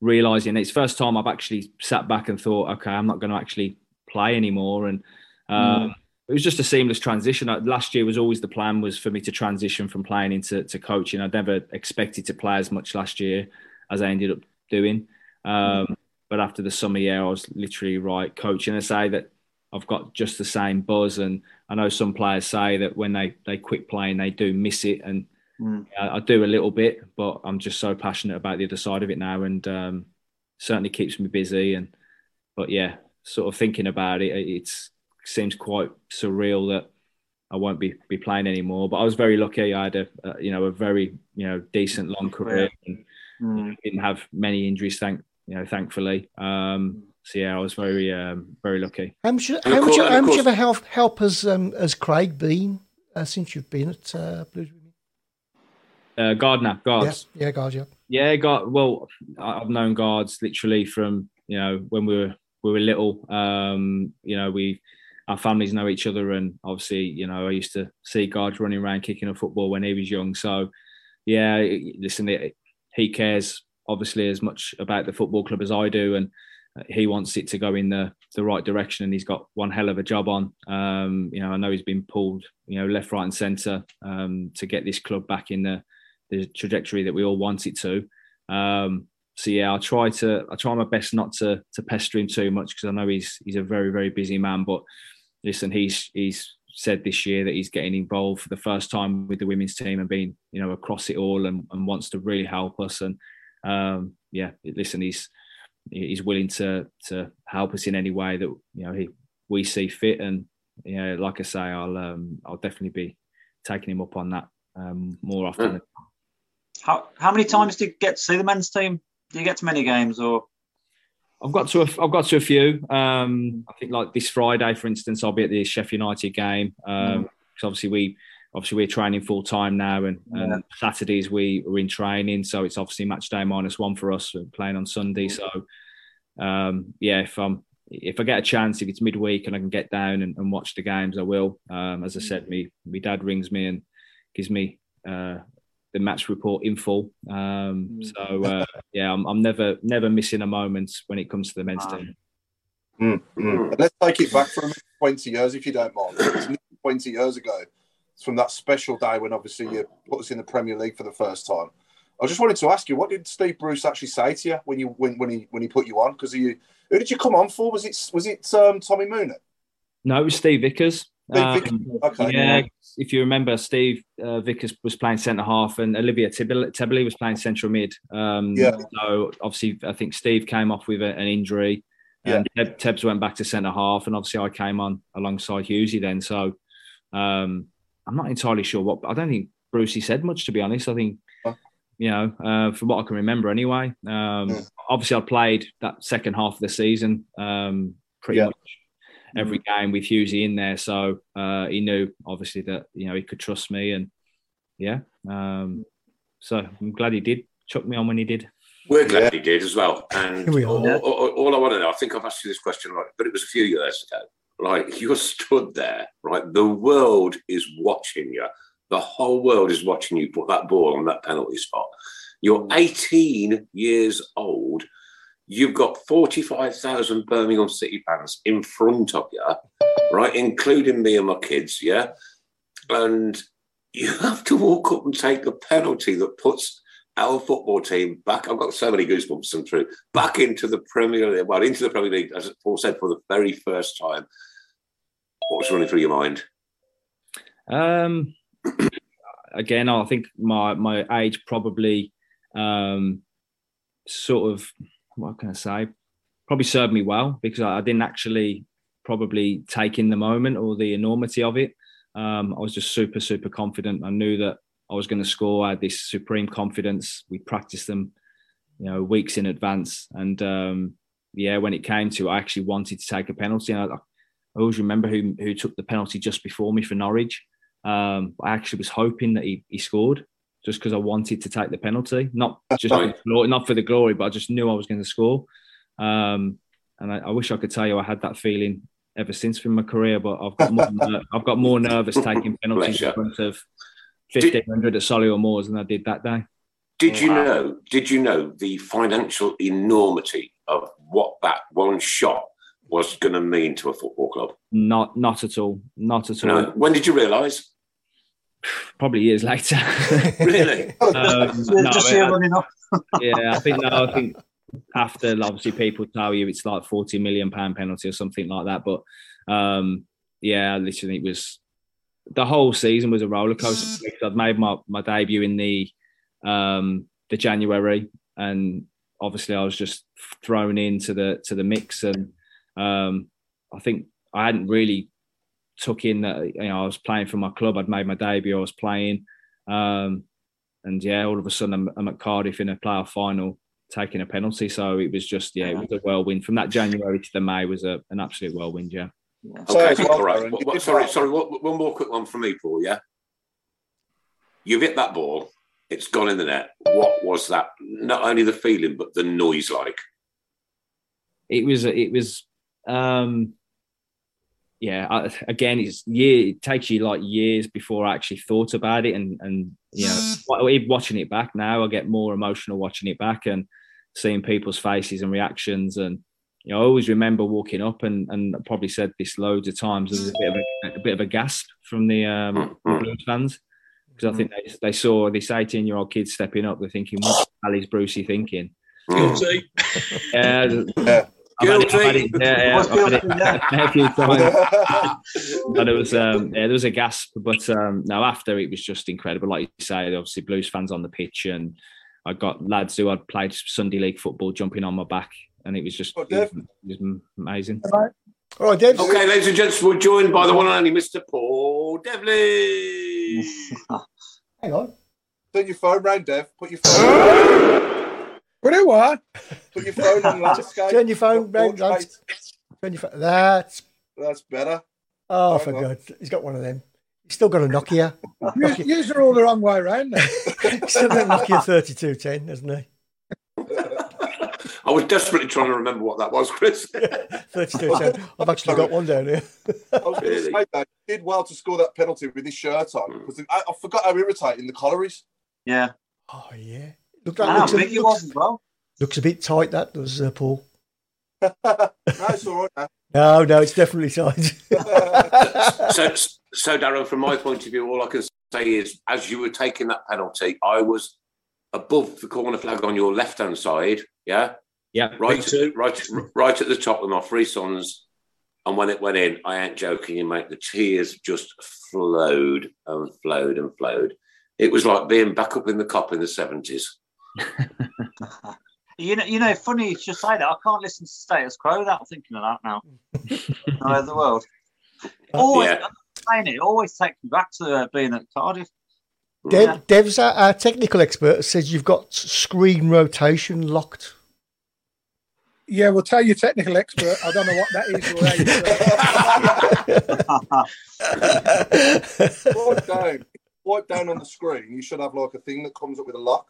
realizing it's first time I've actually sat back and thought, okay, I'm not going to actually play anymore. And um, it was just a seamless transition. Uh, Last year was always the plan was for me to transition from playing into to coaching. I'd never expected to play as much last year as I ended up doing. Um, but after the summer year, I was literally right coaching. I say that I've got just the same buzz, and I know some players say that when they they quit playing, they do miss it, and Mm. I, I do a little bit, but I'm just so passionate about the other side of it now, and um, certainly keeps me busy. And but yeah, sort of thinking about it, it it's, seems quite surreal that I won't be be playing anymore. But I was very lucky. I had a, a you know a very you know decent long career and Mm. didn't have many injuries. Thank you know thankfully. Um, so yeah, I was very um, very lucky. How much, And of how much, course- and how of much of a help, help has, um, has Craig been uh, since you've been at uh, Blues? Uh, Gardner, guards. Yeah, yeah, guys, yeah. Yeah, God. Well, I- I've known guards literally from you know when we were we were little. Um, you know, we our families know each other, and obviously, you know, I used to see guards running around kicking a football when he was young. So, yeah, listen, it, he cares obviously as much about the football club as I do, and he wants it to go in the the right direction. And he's got one hell of a job on. Um, you know, I know he's been pulled, you know, left, right, and centre um, to get this club back in the the trajectory that we all want it to. Um, so yeah, I try to I try my best not to to pester him too much because I know he's he's a very very busy man. But listen, he's he's said this year that he's getting involved for the first time with the women's team and being you know across it all and, and wants to really help us. And um, yeah, listen, he's he's willing to to help us in any way that you know he we see fit. And you know, like I say, I'll um, I'll definitely be taking him up on that um, more often. how how many times do you get to see the men's team? Do you get to many games, or I've got to a, I've got to a few. Um, I think like this Friday, for instance, I'll be at the Sheffield United game. Um, 'cause obviously we obviously we're training full time now, and, and Saturdays we are in training, so it's obviously match day minus one for us we're playing on Sunday. So um, yeah, if I'm if I get a chance, if it's midweek and I can get down and, and watch the games, I will. Um, as I said, me my dad rings me and gives me uh, the match report in full. Um, so uh, yeah, I'm, I'm never never missing a moment when it comes to the men's team. Mm, mm. Let's take it back for a minute, 20 years, if you don't mind. 20 years ago. It's from that special day when obviously you put us in the Premier League for the first time. I just wanted to ask you, what did Steve Bruce actually say to you when you when, when he when he put you on? Because you, who did you come on for? Was it was it um, Tommy Mooney? No, it was Steve Vickers. Um, okay. Yeah, if you remember, Steve uh, Vickers was playing centre half, and Olivier Tebily was playing central mid. Um, Yeah. So obviously, I think Steve came off with a, an injury, and Teb- Tebs went back to centre half, and obviously I came on alongside Hughesy then. So um, I'm not entirely sure what. I don't think Brucey said much to be honest. I think you know, uh, from what I can remember anyway. Um, Obviously, I played that second half of the season um, pretty Yeah. much every game with Hughesy in there, so uh, he knew obviously that you know he could trust me, and yeah, um, so I'm glad he did chuck me on when he did. We're glad he did as well. <laughs> And we are. all, all- all I want to know, I think I've asked you this question, right, but it was a few years ago. Like <laughs> you're stood there, right? The world is watching you. The whole world is watching you put that ball on that penalty spot. You're hmm. 18 years old. You've got 45,000 Birmingham City fans in front of you, right? Including me and my kids, yeah? And you <laughs> have to walk up and take the penalty that puts our football team back. I've got so many goosebumps and through back into the Premier League, well, into the Premier League, as Paul said, for the very first time. What was running through your mind? Um, <coughs> again, I think my my age probably um, sort of what can I say? probably served me well because I, I didn't actually probably take in the moment or the enormity of it. Um, I was just super, super confident. I knew that I was going to score. I had this supreme confidence. We practiced them, you know, weeks in advance. And um, yeah, when it came to, it, I actually wanted to take a penalty. And I, I always remember who who took the penalty just before me for Norwich. Um, I actually was hoping that he, he scored just because I wanted to take the penalty, not just for not for the glory, but I just knew I was going to score. Um, and I, I, wish I could tell you I had that feeling ever since from my career, but I've got more, I've got more nervous taking penalties in front of fifteen hundred at Solihull Moors than I did that day. Did you know? Did you know the financial enormity of what that one shot was going to mean to a football club? Not, not at all. Not at all. No. When did you realise? <sighs> Probably years later. <laughs> really? <laughs> um, <laughs> no, I, yeah, I think no, I think after obviously people tell you it's like 40 million pound penalty or something like that. But um, yeah, literally it was the whole season was a roller coaster. I'd made my, my debut in the um, the January, and obviously I was just thrown into the to the mix, and um, I think I hadn't really took in that you know I was playing for my club. I'd made my debut. I was playing, um, and yeah, all of a sudden I'm, I'm, at Cardiff in a playoff final, taking a penalty. So it was just yeah, it was a whirlwind from that January to the May was a, an absolute whirlwind. Yeah. Okay, well, all right. What, what, sorry, sorry. What, one more quick one from me, Paul. Yeah, you've hit that ball. It's gone in the net. What was that? Not only the feeling, but the noise like. It was. It was. um yeah, I, again, it's year. It takes you like years before I actually thought about it, and and you know, watching it back now, I get more emotional watching it back and seeing people's faces and reactions. And you know, I always remember walking up and and I probably said this loads of times. There was a bit of a, a bit of a gasp from the um, Blues fans because I think they, they saw this 18 year old kid stepping up. They're thinking, what the hell is Brucey thinking? Guilty. yeah, yeah. Guilty. yeah, yeah, a few times. <laughs> but it was, um, yeah, there was a gasp. But um, now after it was just incredible. Like you say, obviously Blues fans on the pitch, and I got lads who had played Sunday League football jumping on my back, and it was just oh, it was, amazing. All right, Dave. Okay, ladies and gents, we're joined by the one and only Mr. Paul Devlin. <laughs> Hang on. Put your phone round, Dev. Put your phone. What do what? Put your phone on landscape. Turn your phone round. Turn your phone. That's that's better. Oh, for God, he's got one of them. He's still got a Nokia. Nokia. Yours are all the wrong way around. <laughs> he's still got a Nokia thirty-two ten, hasn't he? I was desperately trying to remember what that was, Chris. <laughs> Thirty-two ten. I've actually got one down here. I was going to say that he did well to score that penalty with his shirt on because I, I forgot how irritating the collar is. Yeah. Oh yeah. Look, that looks, a, looks, well. looks a bit tight. That does, uh, Paul. <laughs> no, it's all right. Now. <laughs> No, no, it's definitely tight. so, so Darren, from my point of view, all I can say is, as you were taking that penalty, I was above the corner flag on your left hand side. Yeah. Yeah. Right. At, right. Right at the top of my three sons. And when it went in, I ain't joking you, mate. The tears just flowed and flowed and flowed. It was like being back up in the Kop in the seventies. <laughs> you know, you know, funny you should say that. I can't listen to Status Quo without thinking of that now. <laughs> no, the world. Always yeah. saying it. Always takes me back to uh, being at Cardiff. Dev, yeah. Dev's our, our, technical expert says you've got screen rotation locked. Yeah, we'll tell you, technical expert. I don't know what that is. <laughs> Wipe down, wipe down on the screen. You should have like a thing that comes up with a lock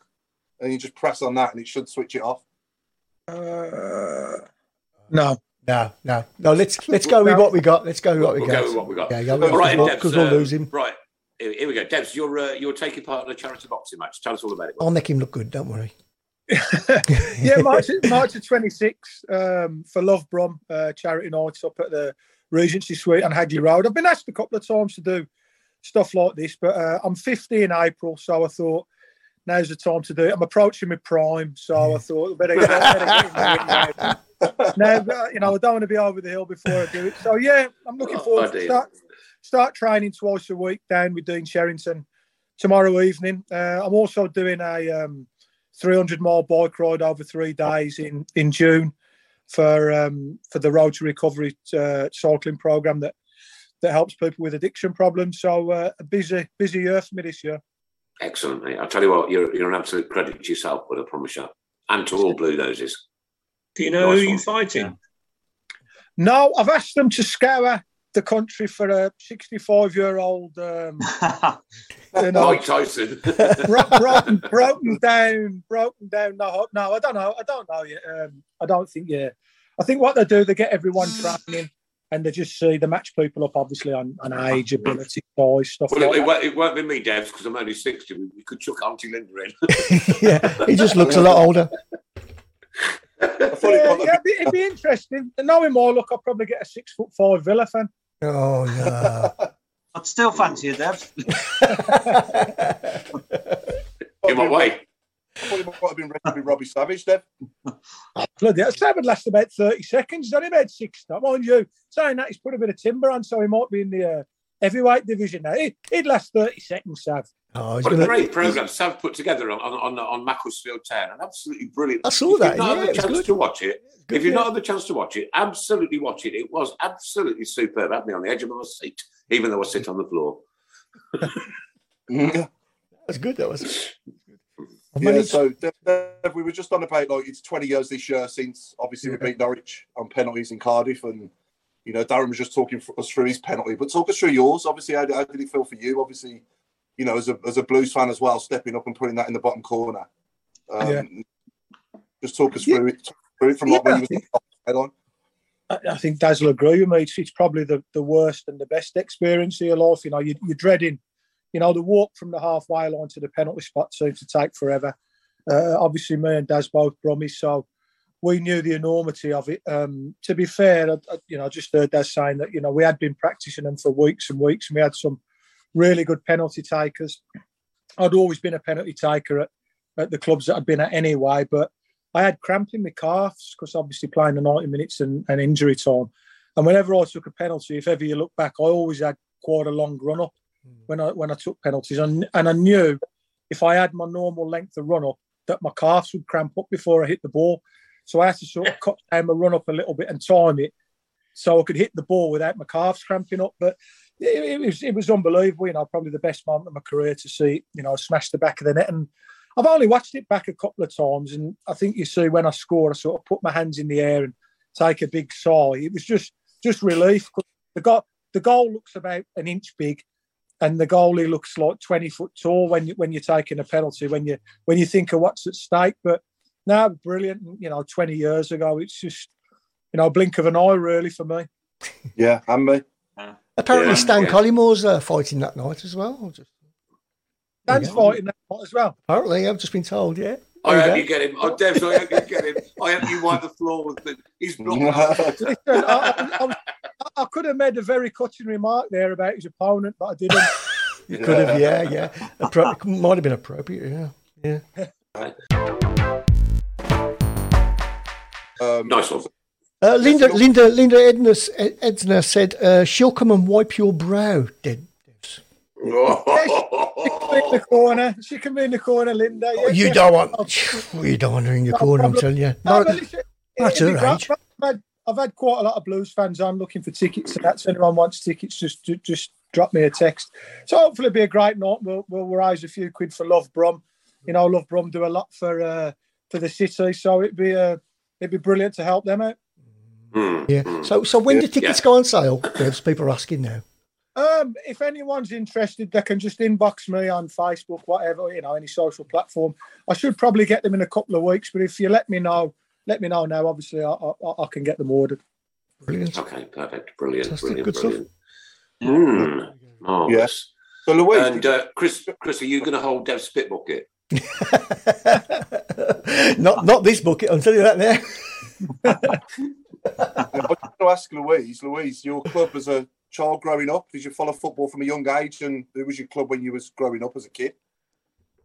and you just press on that and it should switch it off. Uh, no. No, no, no. Let's let's go with what we got. Let's go with what we we'll got. Go with what we got. Yeah, go with All right, because we'll lose him. Right, here, here we go. Debs, you're uh, you're taking part in the charity boxing match. Tell us all about it. I'll make him look good. Don't worry. Yeah, March March twenty sixth um, for Love Brum uh, charity nights up at the Regency Suite on Hagley Road. I've been asked a couple of times to do stuff like this, but uh, I'm 50 in April, so I thought now's the time to do it. I'm approaching my prime, so I thought better, better get <laughs> now. now, you know, I don't want to be over the hill before I do it. So yeah, I'm looking oh, forward to start, start training twice a week down with Dean Sherrington tomorrow evening. Uh, I'm also doing a um, 300 mile bike ride over three days in in June. for um, for the Road to Recovery uh, cycling program that that helps people with addiction problems. So uh, a busy busy year for me this year. Excellent, mate. I'll tell you what, you're, you're an absolute credit to yourself, but I promise you. And to all Blue Noses. Do you know Nice who you're fighting? No, I've asked them to scour the country for a 65 year old. Um, <laughs> you know, Mike Tyson. bro- <laughs> broken, broken down, broken down. No, no, I don't know. I don't know yet. Um, I don't think. Yeah, I think what they do, they get everyone <sighs> training, and they just see they match people up, obviously on, on age, ability, size, stuff Well, like it, it, that. won't, it won't be me, Devs, because I'm only 60. We, we could chuck Auntie Linda in. <laughs> yeah, he just looks a lot older. Yeah, yeah, it'd, be, it'd be interesting. And knowing more, look, I'll probably get a six foot five Villa fan. Oh yeah. <laughs> I'd still fancy you, Dev. In what way? I thought it might have been ready to Robbie Savage, Dev. <laughs> Bloody hell, that would last about 30 seconds. He's only made six now, mind you. Saying that, he's put a bit of timber on, so he might be in the uh, heavyweight division now. It, he'd last 30 seconds, Sav. Oh, What a gonna. great programme Sav put together on, on, on, on Macclesfield Town. And absolutely brilliant. I saw If that, You've not yeah, had the chance good. to watch it. Good, if you've yeah. not had the chance to watch it, absolutely watch it. It was absolutely superb. Had me on the edge of my seat, even though I sit on the floor. Yeah, That's good. That was. Yeah so Dev, Dev, we were just on about like it's 20 years this year since obviously we beat Norwich on penalties in Cardiff, and you know Darren was just talking for us through his penalty, but talk us through yours. Obviously, how, how did it feel for you? Obviously, you know as a as a Blues fan as well, stepping up and putting that in the bottom corner. Um, Yeah. Just talk us through it, through it from like when Yeah, you I was head on. I, think Daz will agree with me. It's, it's probably the, the worst and the best experience of your life. You know, you, you're dreading, you know, the walk from the halfway line to the penalty spot seems to take forever. Uh, obviously, me and Daz both Brummies, so we knew the enormity of it. Um, to be fair, I, I- you know, I just heard Daz saying that, you know, we had been practicing them for weeks and weeks, and we had some really good penalty takers. I'd always been a penalty taker at, at the clubs that I'd been at anyway, but I had cramp in my calves because obviously playing the 90 minutes and, and injury time. And whenever I took a penalty, if ever you look back, I always had quite a long run up when I when I took penalties. And, and I knew if I had my normal length of run up, that my calves would cramp up before I hit the ball. So I had to sort of cut down my run up a little bit and time it so I could hit the ball without my calves cramping up. But it, it was it was unbelievable. You know, probably the best moment of my career to see you know smash the back of the net. And I've only watched it back a couple of times, and I think you see when I score, I sort of put my hands in the air and take a big sigh. It was just just relief. The goal the goal looks about an inch big, and the goalie looks like twenty foot tall when you when you're taking a penalty. When you when you think of what's at stake, but now brilliant. You know, twenty years ago, it's just you know a blink of an eye really for me. Yeah, and me. Apparently, Yeah, Stan yeah. Collymore's uh, fighting that night as well. Just, Dan's Yeah. fighting that night as well. apparently, I've just been told. Yeah. I There hope you you go. get him. Oh, Devs, I hope you get him. I hope you wipe the floor with the. He's blocked. <laughs> Listen, I, I, I, I could have made a very cutting remark there about his opponent, but I didn't. <laughs> You could have, yeah, yeah. Appro- it might have been appropriate, yeah, yeah. Um, Nice one. Uh, Linda, Linda, Linda Edna, Edna said uh, she'll come and wipe your brow. Dead. <laughs> in the corner. She can be in the corner, Linda. Oh, you yes. don't want, you don't want her in your No corner. I'm telling you. No, No, listen, that's it'd her age. I've had, I've had quite a lot of Blues fans I'm looking for tickets, So that's anyone wants tickets, just just drop me a text. So hopefully, it'll be a great night. We'll, we'll raise a few quid for Love Brum. You know, Love Brum do a lot for uh, for the city, so it'd be uh, it'd be brilliant to help them out. Hmm. Yeah. So, so when do tickets go on sale? Devs, people are asking now. Um, if anyone's interested, they can just inbox me on Facebook, whatever, you know, any social platform. I should probably get them in a couple of weeks, but if you let me know, let me know now. Obviously, I, I, I can get them ordered. Brilliant. Okay, perfect. Brilliant. Fantastic. Brilliant. Good stuff. brilliant. Hmm. Marvellous. Yes. So Louise, And uh, Chris, Chris, are you going to hold Dev's spit bucket? <laughs> <laughs> not, not this bucket. I'll tell you that now. I was going to ask Louise. Louise, your club as a child growing up, did you follow football from a young age? And who was your club when you was growing up as a kid?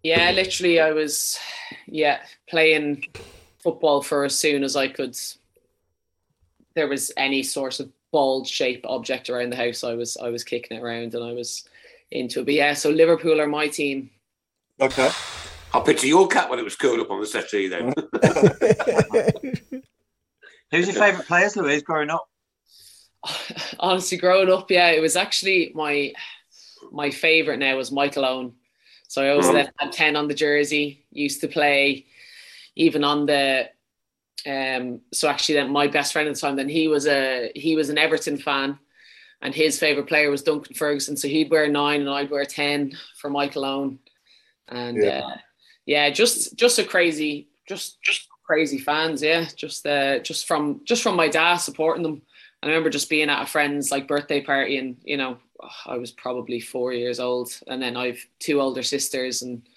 Yeah, literally, I was, yeah, playing football for as soon as I could. There was any sort of ball shaped object around the house. I was, I was kicking it around, and I was into it. But yeah, so Liverpool are my team. Okay. I'll picture your cat when it was curled up on the settee then. <laughs> Who's your favourite players, Louise, growing up? <laughs> honestly, growing up, yeah, it was actually my my favorite. Now was Michael Owen. So I always Mm. had ten on the jersey. Used to play even on the. Um, so actually, then my best friend at the time, then he was a he was an Everton fan, and his favorite player was Duncan Ferguson. So he'd wear nine, and I'd wear ten for Michael Owen, and Yeah. uh, yeah, just just a crazy, just just crazy fans. Yeah, just uh, just from just from my dad supporting them. I remember just being at a friend's like birthday party, and you know, I was probably four years old, and then I've two older sisters, and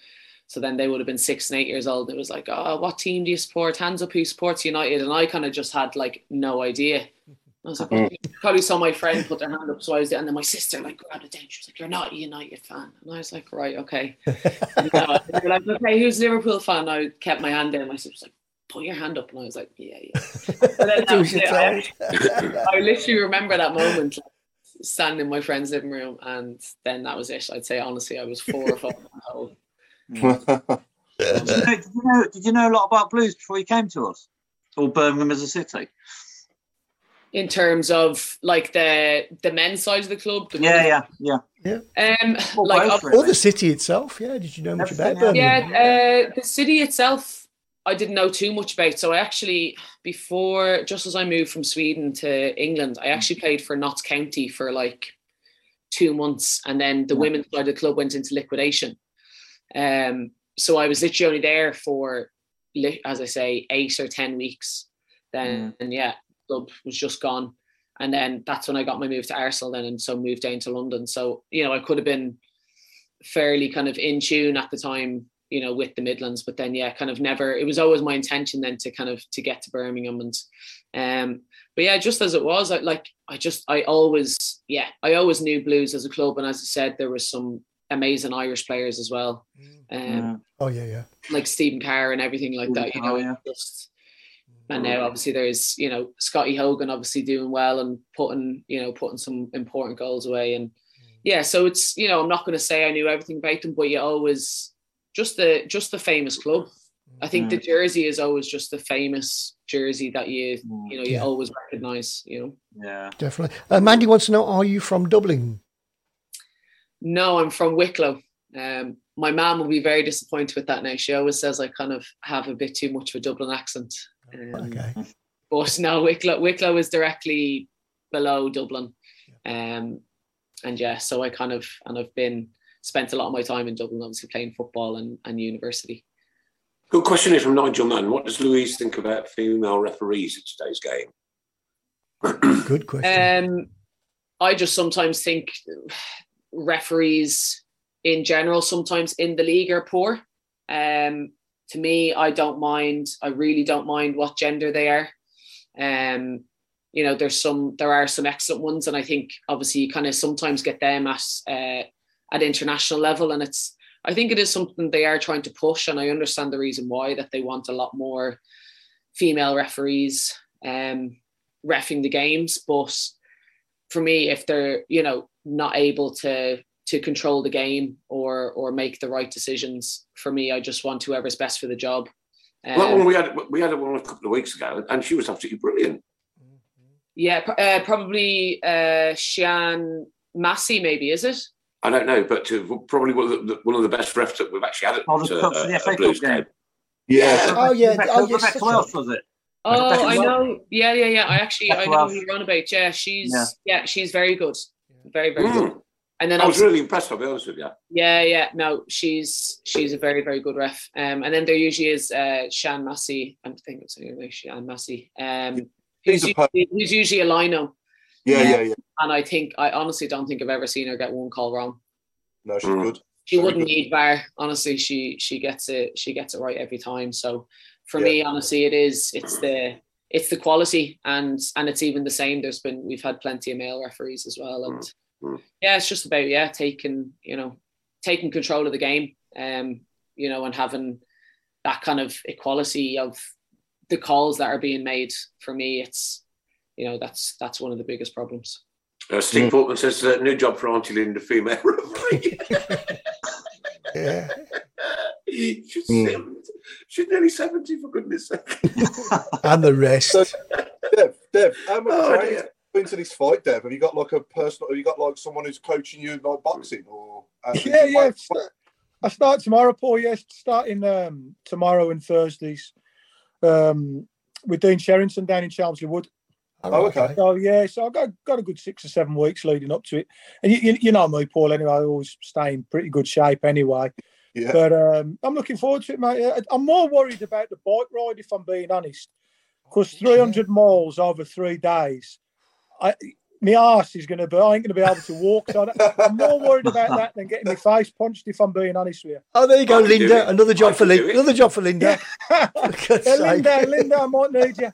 so then they would have been six and eight years old. It was like, oh, what team do you support? Hands up, who supports United? And I kind of just had like no idea. I was like, Mm. "What?" probably saw my friend put their hand up, so I was there, and then my sister like grabbed it down. She was like, "You're not a United fan," and I was like, "Right, okay." <laughs> And, uh, they were like, "Okay, who's a Liverpool fan?" I kept my hand down. My sister was like, "Put your hand up," and I was like, "Yeah, yeah." But then <laughs> that Do was as it. I. <laughs> I literally remember that moment, like, standing in my friend's living room, and then that was it. I'd say honestly, I was four or five years old. Did you, know, did, you know, did you know a lot about Blues before you came to us? Or Birmingham as a city? In terms of like the the men's side of the club, the Yeah, yeah, yeah. Um, Well, like both, Or the city itself, yeah. Did you know much about Birmingham? Yeah, uh, the city itself, I didn't know too much about. So I actually, before, just as I moved from Sweden to England, I actually played for Notts County for like two months, and then the women's side of the club went into liquidation. Um, so I was literally only there for, as I say, eight or ten weeks. Then, and yeah, club was just gone. And then that's when I got my move to Arsenal then and so moved down to London. So, you know, I could have been fairly kind of in tune at the time, you know, with the Midlands, but then yeah, kind of never it was always my intention then to kind of to get to Birmingham and um but yeah, just as it was, I like I just I always yeah, I always knew Blues as a club and as I said, there was some amazing Irish players as well. Um Oh yeah, yeah. like Stephen Carr and everything like that, you know, Carr, yeah. just and now obviously there's you know Scotty Hogan obviously doing well and putting you know putting some important goals away and yeah so it's you know I'm not going to say I knew everything about them but you always just the just the famous club I think the jersey is always just the famous jersey that you you know you Yeah. always recognize you know Yeah. Definitely. Uh, Mandy wants to know: Are you from Dublin? No, I'm from Wicklow. Um, my mom will be very disappointed with that now. She always says I kind of have a bit too much of a Dublin accent. Um, Okay. But no, Wicklow, Wicklow is directly below Dublin. Um, and yeah, so I kind of, and I've been, spent a lot of my time in Dublin, obviously playing football and, and university. Good question here from Nigel Mann. What does Louise think about female referees in today's game? <coughs> Good question. Um, I just sometimes think referees in general, sometimes in the league, are poor. Um, to me, I don't mind. I really don't mind what gender they are. Um, you know, there's some, there are some excellent ones, and I think obviously you kind of sometimes get them at uh, at international level, and it's. I think it is something they are trying to push, and I understand the reason why that they want a lot more female referees um, refing the games. But for me, if they're you know not able to to control the game or or make the right decisions, for me, I just want whoever's best for the job. well, that one Um, we had we had one a couple of weeks ago, and she was absolutely brilliant. yeah, pr- uh, probably uh, Sian Massey, maybe is it? I don't know, but uh, probably one of the, one of the best refs that we've actually had at, Oh, the uh, the uh, FA Blues Cup game. game. Yeah. Oh yeah. Oh yes. Rebecca that's Welch, was it? Oh, I know. Yeah, yeah, yeah. I actually I know Welch. who you're on about. Yeah, she's Yeah. yeah, she's very good, very very good. And then I was really impressed. I'll be honest with you. Yeah, yeah. No, she's she's a very very good ref. Um, and then there usually is uh Sian Massey. I'm thinking it's anyway, Sian Massey. Um, who's He's a per- usually, who's usually a lino. Yeah, yeah, yeah. And I think I honestly don't think I've ever seen her get one call wrong. No, she's Mm. good. She Very wouldn't good. need VAR. Honestly, she she gets it. She gets it right every time. So for Yeah. me, honestly, it is. It's the it's the quality, and and it's even the same. There's been we've had plenty of male referees as well, and Mm. Yeah, it's just about yeah taking you know taking control of the game, um, you know, and having that kind of equality of the calls that are being made. For me, it's you know that's that's one of the biggest problems. Uh, Steve Portman says uh, new job for Auntie Linda, female <laughs> referee. <laughs> Yeah. <laughs> she's, Mm. 70 she's nearly seventy for goodness sake. And the rest. Dev, Dev, how much Oh, training dear. Into this fight, Dev? Have you got like a personal? Have you got like someone who's coaching you like boxing or? uh, yeah, yeah. st- I start tomorrow, Paul. Yes, starting um, tomorrow and Thursdays um, with Dean Sherrington down in Chelmsley Wood. Oh, okay. So yeah, so I've got, got a good six or seven weeks leading up to it, and you, you, you know me, Paul. Anyway, I always stay in pretty good shape anyway. Yeah. But um, I'm looking forward to it, mate. Uh, I'm more worried about the bike ride, if I'm being honest, because 300 miles over three days, I my arse is going to be. I ain't going to be able to walk. So I- I'm more worried about <laughs> that than getting my face punched, if I'm being honest with you. Oh, there you go, I can do Linda. it. Another job for Linda. it. Another job for Linda. <laughs> For God's Yeah, sake. Linda, Linda, I might need you.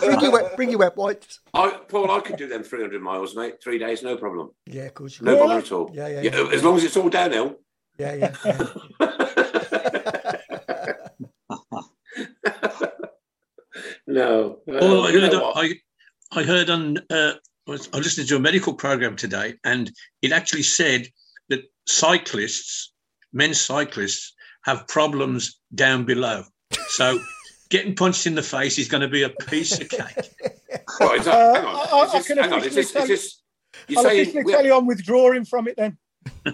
bring your wet, bring your wet wipes. I, Paul, I could do them 300 miles, mate. Three days, no problem. Yeah, of course. you No can. problem at all. Yeah, yeah, yeah. As long as it's all downhill. Yeah, yeah. yeah. <laughs> No. Well, I Uh, you heard, know what? I, I heard on, uh, I was I listened to a medical program today, and it actually said that cyclists, men's cyclists, have problems down below. So <laughs> getting punched in the face is going to be a piece of cake. <laughs> Right, is that, Uh, hang on. I- I- is I this, can hang on. Is officially this, tell is you- this, you're I'll saying, officially tell you I'm withdrawing from it then. <laughs>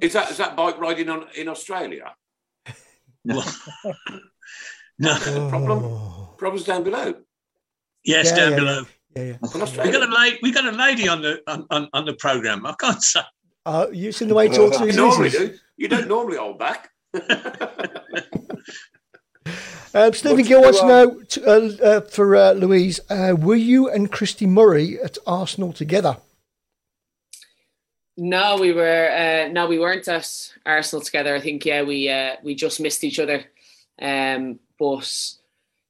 is that is that bike riding on in Australia? No. Problem? Problems down below. Yes, Yeah, down yeah, below. Yeah, yeah. We got a lady. We got a lady on the on, on, on the program. I can't say. Uh, you seen the way he talks to You his normally missus? do. You don't normally hold back. <laughs> Um, Stephen Gill wants to know t- uh, uh, for uh, Louise, uh, were you and Christie Murray at Arsenal together? No, we were uh, no, we weren't at Arsenal together. I think yeah, we uh, we just missed each other. Um, but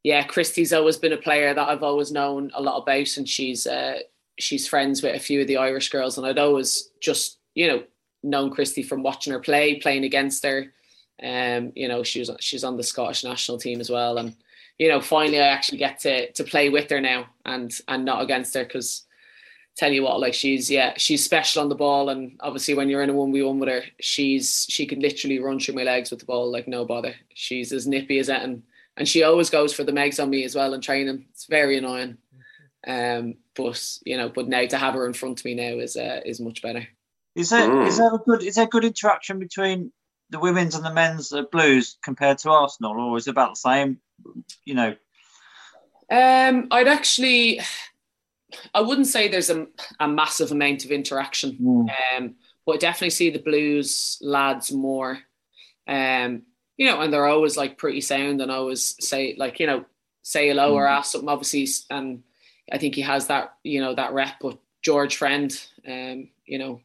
yeah, Christie's always been a player that I've always known a lot about, and she's uh, she's friends with a few of the Irish girls, and I'd always just you know known Christie from watching her play, playing against her. Um, you know, she was she's on the Scottish national team as well, and you know, finally I actually get to to play with her now and and not against her because tell you what, like she's yeah, she's special on the ball, and obviously when you're in a one v one with her, she's she can literally run through my legs with the ball like no bother. She's as nippy as anything, and she always goes for the megs on me as well in training. It's very annoying, um, but you know, but now to have her in front of me now is uh, is much better. Is there Mm. is there a good is there good interaction between the women's and the men's uh, Blues compared to Arsenal, or is it about the same? You know, Um, I'd actually, I wouldn't say there's a, a massive amount of interaction, um, but I definitely see the Blues lads more. Um, you know, and they're always like pretty sound and always say like you know say hello or Mm. ask something. Obviously, and I think he has that you know that rep. But George Friend, um, you know,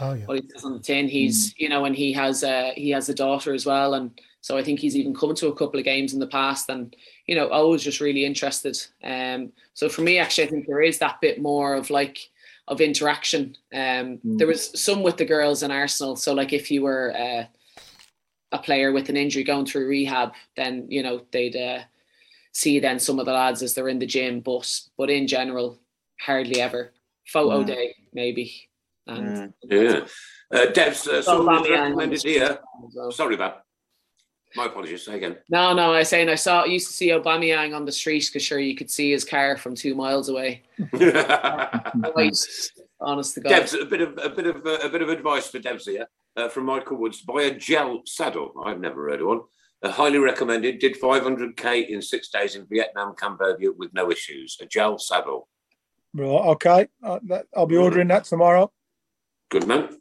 Oh yeah. what he says on the tin. He's you know, and he has a he has a daughter as well, and so I think he's even come to a couple of games in the past, and you know, always just really interested. Um, so for me, actually, I think there is that bit more of like of interaction. Um, there was some with the girls in Arsenal. So like if you were uh, a player with an injury going through rehab, then you know they'd uh, see then some of the lads as they're in the gym. But but in general, hardly ever. Photo Mm. day maybe. And Yeah. Uh, Deb's uh, someone who's Aubameyang. recommended here. Sorry, Bab. My apologies. Say again. No, no, I was saying I saw used to see Aubameyang on the street because sure you could see his car from two miles away. <laughs> Always, honest to God. Debs, a bit of a bit of uh, a bit of advice for Debs here uh, from Michael Woods. Buy a gel saddle. I've never heard of one. Uh, highly recommended. Did 500k in six days in Vietnam, Cambodia with no issues. A gel saddle. Right, okay. Uh, that, I'll be ordering that tomorrow. Good man.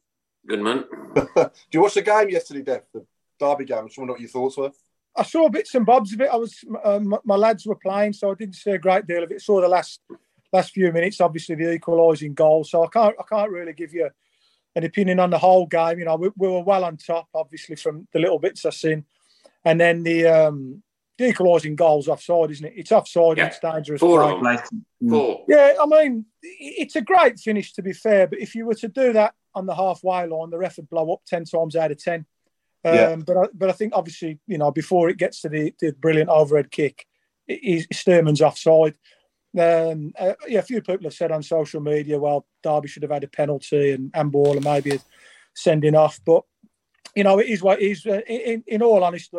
Good man. <laughs> Do you watch the game yesterday, Dev? The Derby game. I just wonder what your thoughts were. I saw bits and bobs of it. I was uh, my, my lads were playing, so I didn't see a great deal of it. Saw the last last few minutes, obviously the equalising goal. So I can't I can't really give you an opinion on the whole game. You know, we, we were well on top, obviously from the little bits I've seen, and then the um, the equalising goal's offside, isn't it? It's offside. and It's dangerous. Four of them. Four. Yeah, I mean, it's a great finish to be fair, but if you were to do that on the halfway line, the ref would blow up ten times out of ten. Um, Yeah. But I, but I think obviously you know before it gets to the, the brilliant overhead kick, is Sturman's offside. Um, uh, yeah, a few people have said on social media, well, Derby should have had a penalty and and ball and maybe a sending off, but you know it is what it is. Uh, in, in all honesty,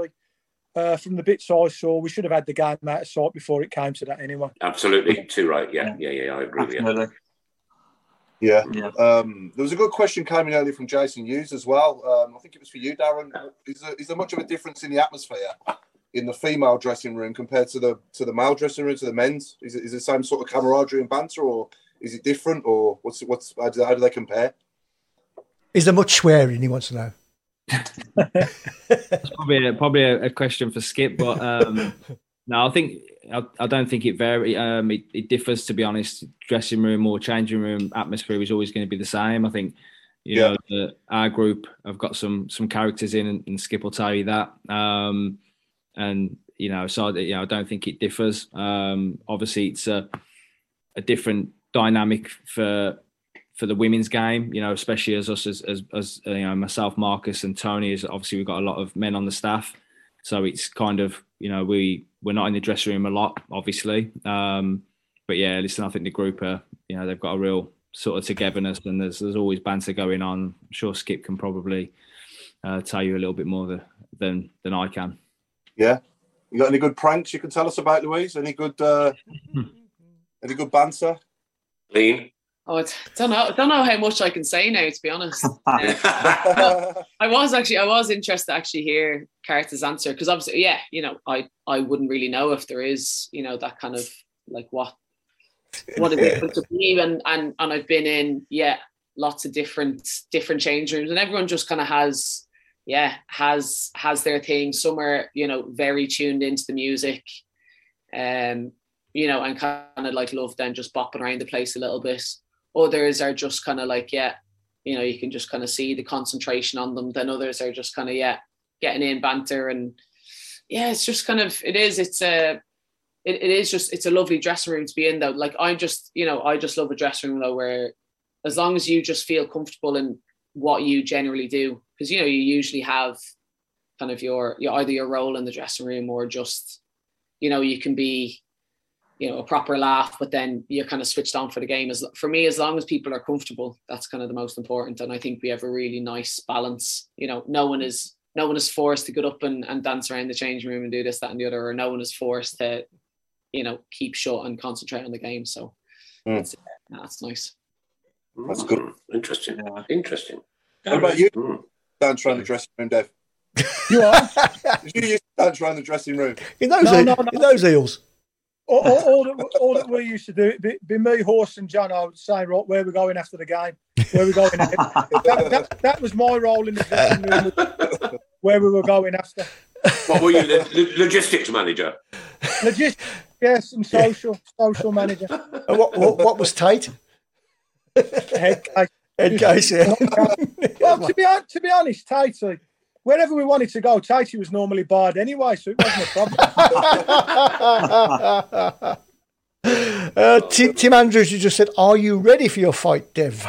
uh, from the bits I saw, we should have had the game out of sight before it came to that anyway. Absolutely, too right. Yeah, yeah, yeah. I agree with you. Yeah. Um, there was a good question coming earlier from Jason Hughes as well. Um, I think it was for you, Darren. Is there, is there much of a difference in the atmosphere in the female dressing room compared to the to the male dressing room to the men's? Is it, is it the same sort of camaraderie and banter, or is it different, or what's what's how do, how do they compare? Is there much swearing? He wants to know. That's probably a, probably a, a question for Skip, but um, <laughs> no, I think I, I don't think it vary. Um, it, it differs, to be honest. Dressing room or changing room atmosphere is always going to be the same. I think you Yeah. know the, our group have got some some characters in, and, and Skip will tell you that. Um, and you know, so you know, I don't think it differs. Um, obviously, it's a a different dynamic for for the women's game. You know, especially as us as as, as you know myself, Marcus, and Tony. Is obviously we've got a lot of men on the staff, so it's kind of you know we we're not in the dressing room a lot, obviously. Um, but yeah, listen, I think the group are you know they've got a real sort of togetherness, and there's there's always banter going on. I'm sure Skip can probably uh, tell you a little bit more the, than than I can. Yeah. You got any good pranks you can tell us about, Louise? Any good uh, <laughs> any good banter? Lean. Oh, I don't know. I don't know how much I can say now, to be honest. <laughs> I was actually, I was interested to actually hear Carter's answer because obviously, yeah, you know, I, I wouldn't really know if there is, you know, that kind of like what, what a difference to be, and and and I've been in, yeah, lots of different different change rooms, and everyone just kind of has, yeah, has has their thing. Some are, you know, very tuned into the music, um, you know, and kind of like love then just bopping around the place a little bit. Others are just kind of like, yeah, you know, you can just kind of see the concentration on them. Then others are just kind of, yeah, getting in banter and yeah, it's just kind of it is. It's a it, it is just it's a lovely dressing room to be in though. Like I'm just, you know, I just love a dressing room though where as long as you just feel comfortable in what you generally do, because you know, you usually have kind of your, your either your role in the dressing room or just, you know, you can be you know a proper laugh but then you're kind of switched on for the game. As for me as long as people are comfortable that's kind of the most important. And i think we have a really nice balance. You know no one is no one is forced to get up and, and dance around the changing room and do this that and the other or no one is forced to you know keep shut and concentrate on the game. So Mm. it's, that's nice That's good. Mm, Interesting. Interesting. What about you? Mm. Dance around the dressing room, Dev. You are? <laughs> you used to dance around the dressing room. In those, No, no, no. in those eels. all, all, all, that, all that we used to do, it'd be, be me, Horse, and John. I would say, right, where we're going after the game, where we're going. <laughs> that, that, that was my role in the dressing room, where we were going after. What were you, the lo- logistics manager? Logistics, yes, and social, social manager. And what, what, what was tight? Head case. Head case, yeah. well, to be to be honest, Tatey, wherever we wanted to go, Tatey was normally barred anyway, so it wasn't a problem. <laughs> Uh, Tim, Tim Andrews, you just said, "Are you ready for your fight, Dev?"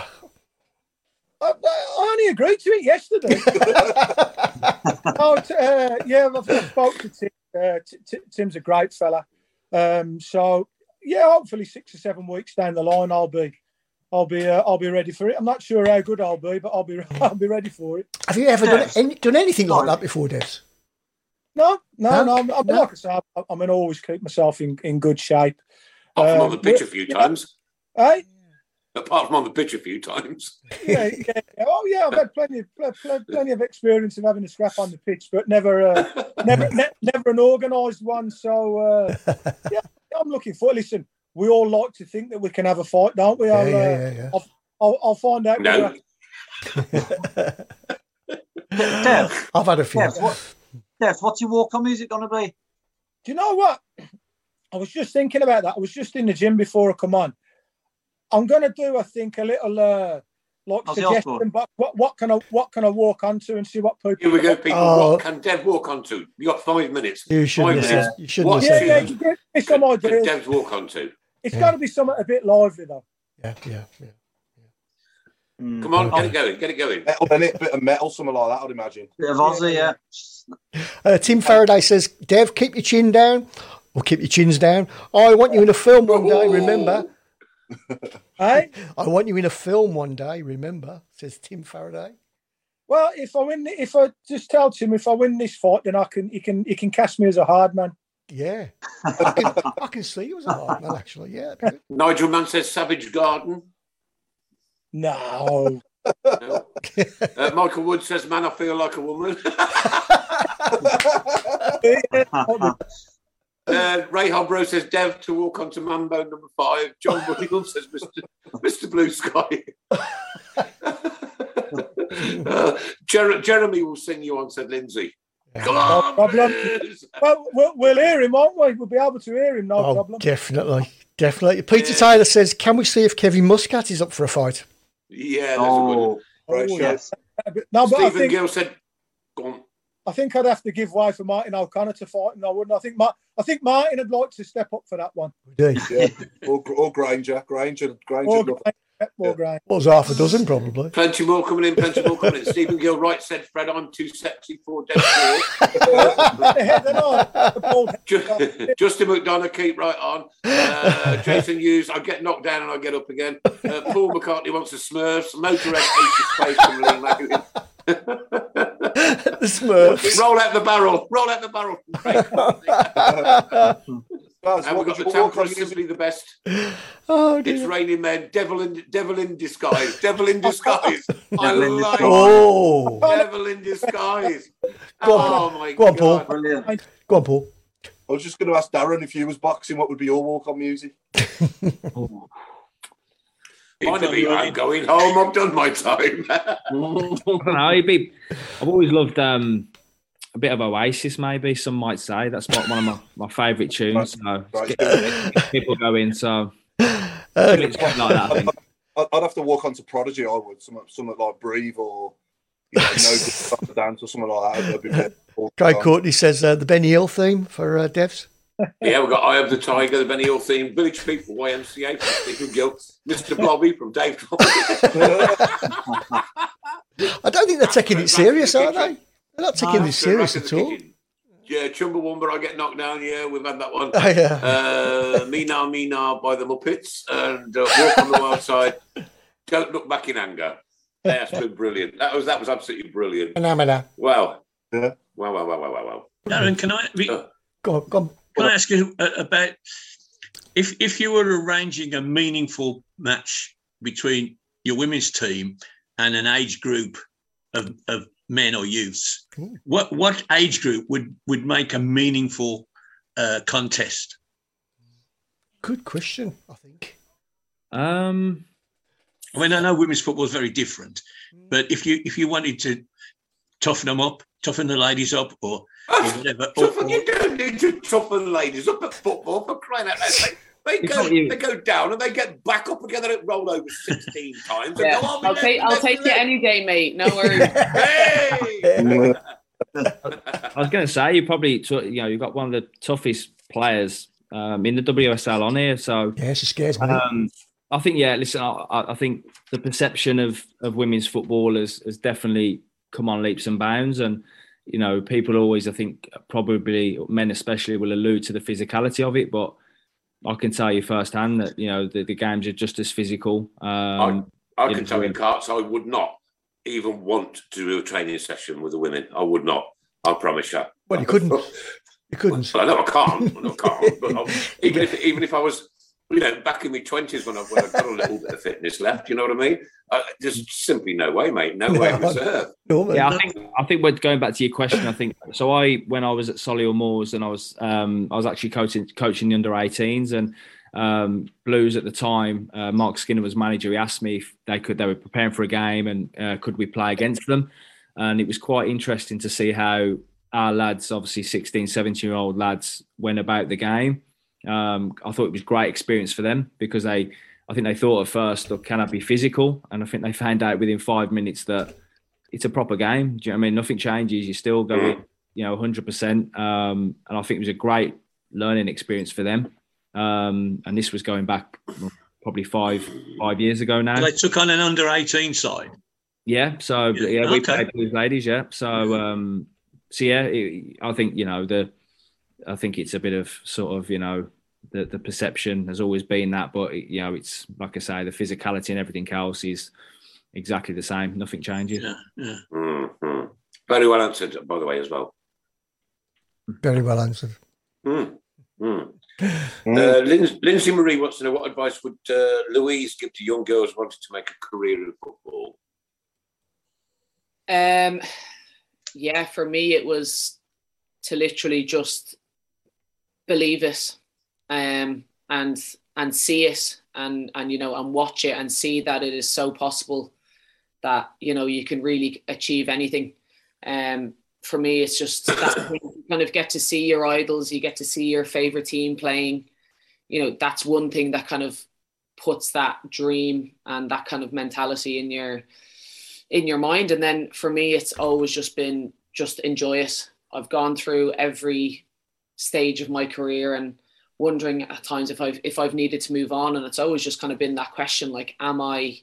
I, I only agreed to it yesterday. <laughs> oh, t- uh, yeah, I've, I've spoke to Tim. Uh, T- T- Tim's a great fella. Um, so yeah, hopefully six or seven weeks down the line, I'll be, I'll be, uh, I'll be ready for it. I'm not sure how good I'll be, but I'll be, <laughs> I'll be ready for it. Have you ever done, any, done anything like that before, Dev? No, no, No? no. I'm, I'm No? like I say, I, I mean, always keep myself in, in good shape. Apart from on Um, the pitch a but- few yeah, times. Hey, Apart from on the pitch a few times. yeah, yeah. Oh, yeah. I've had plenty, of, pl- pl- plenty of experience of having a scrap on the pitch, but never, uh, <laughs> never, ne- never an organised one. So, uh, <laughs> yeah, I'm looking for. Listen, we all like to think that we can have a fight, don't we? I'll, yeah, uh, yeah, yeah. I'll, I'll, I'll find out. No. whether- Dev, I've had a few. Dev, what, Dev, what's your walk on music going to be? Do you know what? I was just thinking about that. I was just in the gym before I come on. I'm going to do, I think, a little uh, like Ozzy suggestion. Osbourne. But what, what can I what can I walk onto and see what people? Here we go, people. Oh. What can Dev walk onto? You got five minutes. You shouldn't Five have minutes. said, you shouldn't What have Yeah, said yeah. that. you Give some Can ideas. Dev walk onto? It's Yeah. got to be something a bit lively though. Yeah, yeah, yeah. Mm. Come on, Okay. get it going, get it going. Metal in bit of metal, something like that, I'd imagine. Bit of Ozzy, yeah. Uh, Tim Faraday says, Dev, keep your chin down. Or keep your chins down. I want you in a film one day, remember? <laughs> Hey, <laughs> I want you in a film one day, remember? Says Tim Faraday. Well, if I win, if I just tell Tim if I win this fight, then I can he can he can cast me as a hard man. Yeah, I can, I <laughs> can see you as a hard man actually. Yeah, that'd be good. Nigel Mann says Savage Garden. No. No. Uh, Michael Wood says, "Man, I feel like a woman." <laughs> uh, Ray Hobro says, "Dev to walk onto Mambo number five. John <laughs> Williams says, "Mr. Mr. Blue Sky." uh, Jer- Jeremy will sing you on," said Lindsay. Come No on, problem. Blues. Well, we'll, we'll hear him, won't we? We'll be able to hear him, no Oh, problem. definitely, definitely. Peter Taylor says, "Can we see if Kevin Muscat is up for a fight?" Yeah, that's a good Oh, one. Right, Oh, yes. No, but I think, Gill said, "Go on." I think I'd have to give way for Martin O'Connor to fight, and I wouldn't. I think Ma- I think Martin would like to step up for that one. Indeed. Yeah, or, or Granger, Granger, Granger. Or, love- or Graham. What was half a dozen probably? Plenty more coming in, plenty more coming in. Stephen Gill Wright said, Fred, I'm too sexy for Dev Ju- Justin McDonough, keep right on. Uh, Jason Hughes, I get knocked down and I get up again. Uh, Paul McCartney wants a Smurfs. Motorhead hates the space from Lee Magazine. <laughs> the Smurfs. Roll out the barrel. Roll out the barrel. <laughs> Guys, and we've got the you walk Tampa simply the best. <gasps> Oh It's raining men. Devil in devil in disguise. Devil in disguise. <laughs> I Devil in like disguise. Oh, devil in disguise. Go on, oh my go on, Paul. god. brilliant. Go on, Paul. I was just going to ask Darren if you was boxing, what would be your walk on music? Mind me, I'm going home. I've done my time. <laughs> I don't know. It'd be, I've always loved um, a bit of Oasis, maybe some might say. That's one one of my, my favourite tunes. So Right. get, get people going. So it's something like that, I think. I'd I'd have to walk onto Prodigy. I would something, something like Breathe or you know, No Good <laughs> Dance or something like that. That'd be better. Guy Courtney says uh, the Benny Hill theme for uh, Devs. yeah, we've got Eye of the Tiger, the Benny Hill theme, Village People, YMCA Stephen Gill, Mr. Blobby from Dave Blobby. <laughs> I don't think they're taking it serious, are they? They're not taking No. it serious at all. Kitchen. Yeah, Chumbawamba, I get knocked down. Yeah, we've had that one. <laughs> Oh, yeah. Uh, Me Now, Me Now by the Muppets and uh, Walk on the Wild Side. Don't look back in anger. That's been brilliant. That was that was absolutely brilliant. Phenomena. Wow. Yeah. Wow, wow, wow, wow, wow, wow. Darren, can I be, Uh, Go on, go on. can I ask you uh, about if if you were arranging a meaningful match between your women's team and an age group of, of men or youths, Hmm. what what age group would would make a meaningful uh, contest? Good question, I think. Um, I mean, I know women's football is very different, but if you if you wanted to toughen them up, toughen the ladies up, or, or whatever, or, Toughen, you don't need to toughen ladies up at football for crying out loud. They, they go, they go down and they get back up again and roll over 16 <laughs> times. Yeah, go, oh, I'll take leg, I'll take you leg." any day, mate. No <laughs> worries. Hey! I was going to say you probably you know you've got one of the toughest players um, in the WSL on here. So Yeah, she scares me. um, I think yeah. Listen, I, I I think the perception of of women's football has, has definitely come on leaps and bounds, and you know people always I think probably men especially will allude to the physicality of it, but I can tell you firsthand that you know the, the games are just as physical. Um, I in can tell you, Carts, I would not even want to do a training session with the women. I would not. I promise you. well, you couldn't. You couldn't. Well, I know I can't. I know I can't. But <laughs> even if even if I was, you know, back in my twenties when I when I got a little bit of fitness left, you know what I mean? Uh, there's simply no way, mate. No way. No. Reserve. No. Yeah, I think I think we're going back to your question. I think so. I when I was at Solihull Moors and I was um, I was actually coaching coaching the under 18s and um, Blues at the time. Uh, Marc Skinner was manager. He asked me if they could they were preparing for a game and uh, could we play against them. And it was quite interesting to see how our lads, obviously 16, 17 year old lads, went about the game. Um, I thought it was great experience for them because they, I think they thought at first, look, can I be physical? And I think they found out within five minutes that it's a proper game. Do you know what I mean? Nothing changes. You still go, in, you know, 100%. Um, and I think it was a great learning experience for them. Um, and this was going back probably five five years ago now. they took on an under eighteen side. Yeah, so Yeah, yeah, we okay. played with ladies. Yeah, so um, so yeah, it, I think you know the, I think it's a bit of sort of you know the the perception has always been that, but you know it's like I say, the physicality and everything else is exactly the same. Nothing changes. Yeah, yeah. Mm. Very well answered, by the way, as well. Very well answered. Mm. Mm. Uh, Lin- Lindsay Marie wants to know what advice would uh, Louise give to young girls wanting to make a career in football? Um, yeah, for me, it was to literally just believe it, um, and and see it, and and you know, and watch it, and see that it is so possible that you know you can really achieve anything. Um, for me, it's just that you kind of get to see your idols, you get to see your favorite team playing. You know, that's one thing that kind of puts that dream and that kind of mentality in your in your mind. And then for me, it's always just been just enjoy it. I've gone through every stage of my career and wondering at times if I've if I've needed to move on. And it's always just kind of been that question like, am I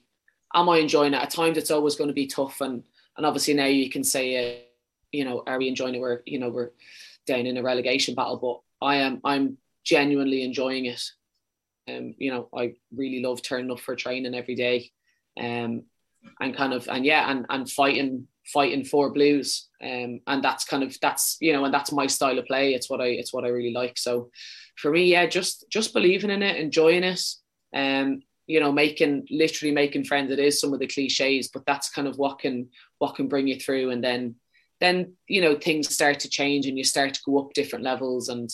am I enjoying it? At times it's always going to be tough and and obviously now you can say uh, you know, are we enjoying it? We're, you know, we're down in a relegation battle, but I am, I'm genuinely enjoying it. Um, you know, I really love turning up for training every day, um, and kind of, and yeah, and and fighting, fighting for blues, um, and that's kind of that's you know, and that's my style of play. It's what I, it's what I really like. So, for me, yeah, just just believing in it, enjoying it, um, you know, making literally making friends. It is some of the cliches, but that's kind of what can what can bring you through, and then then you know things start to change and you start to go up different levels and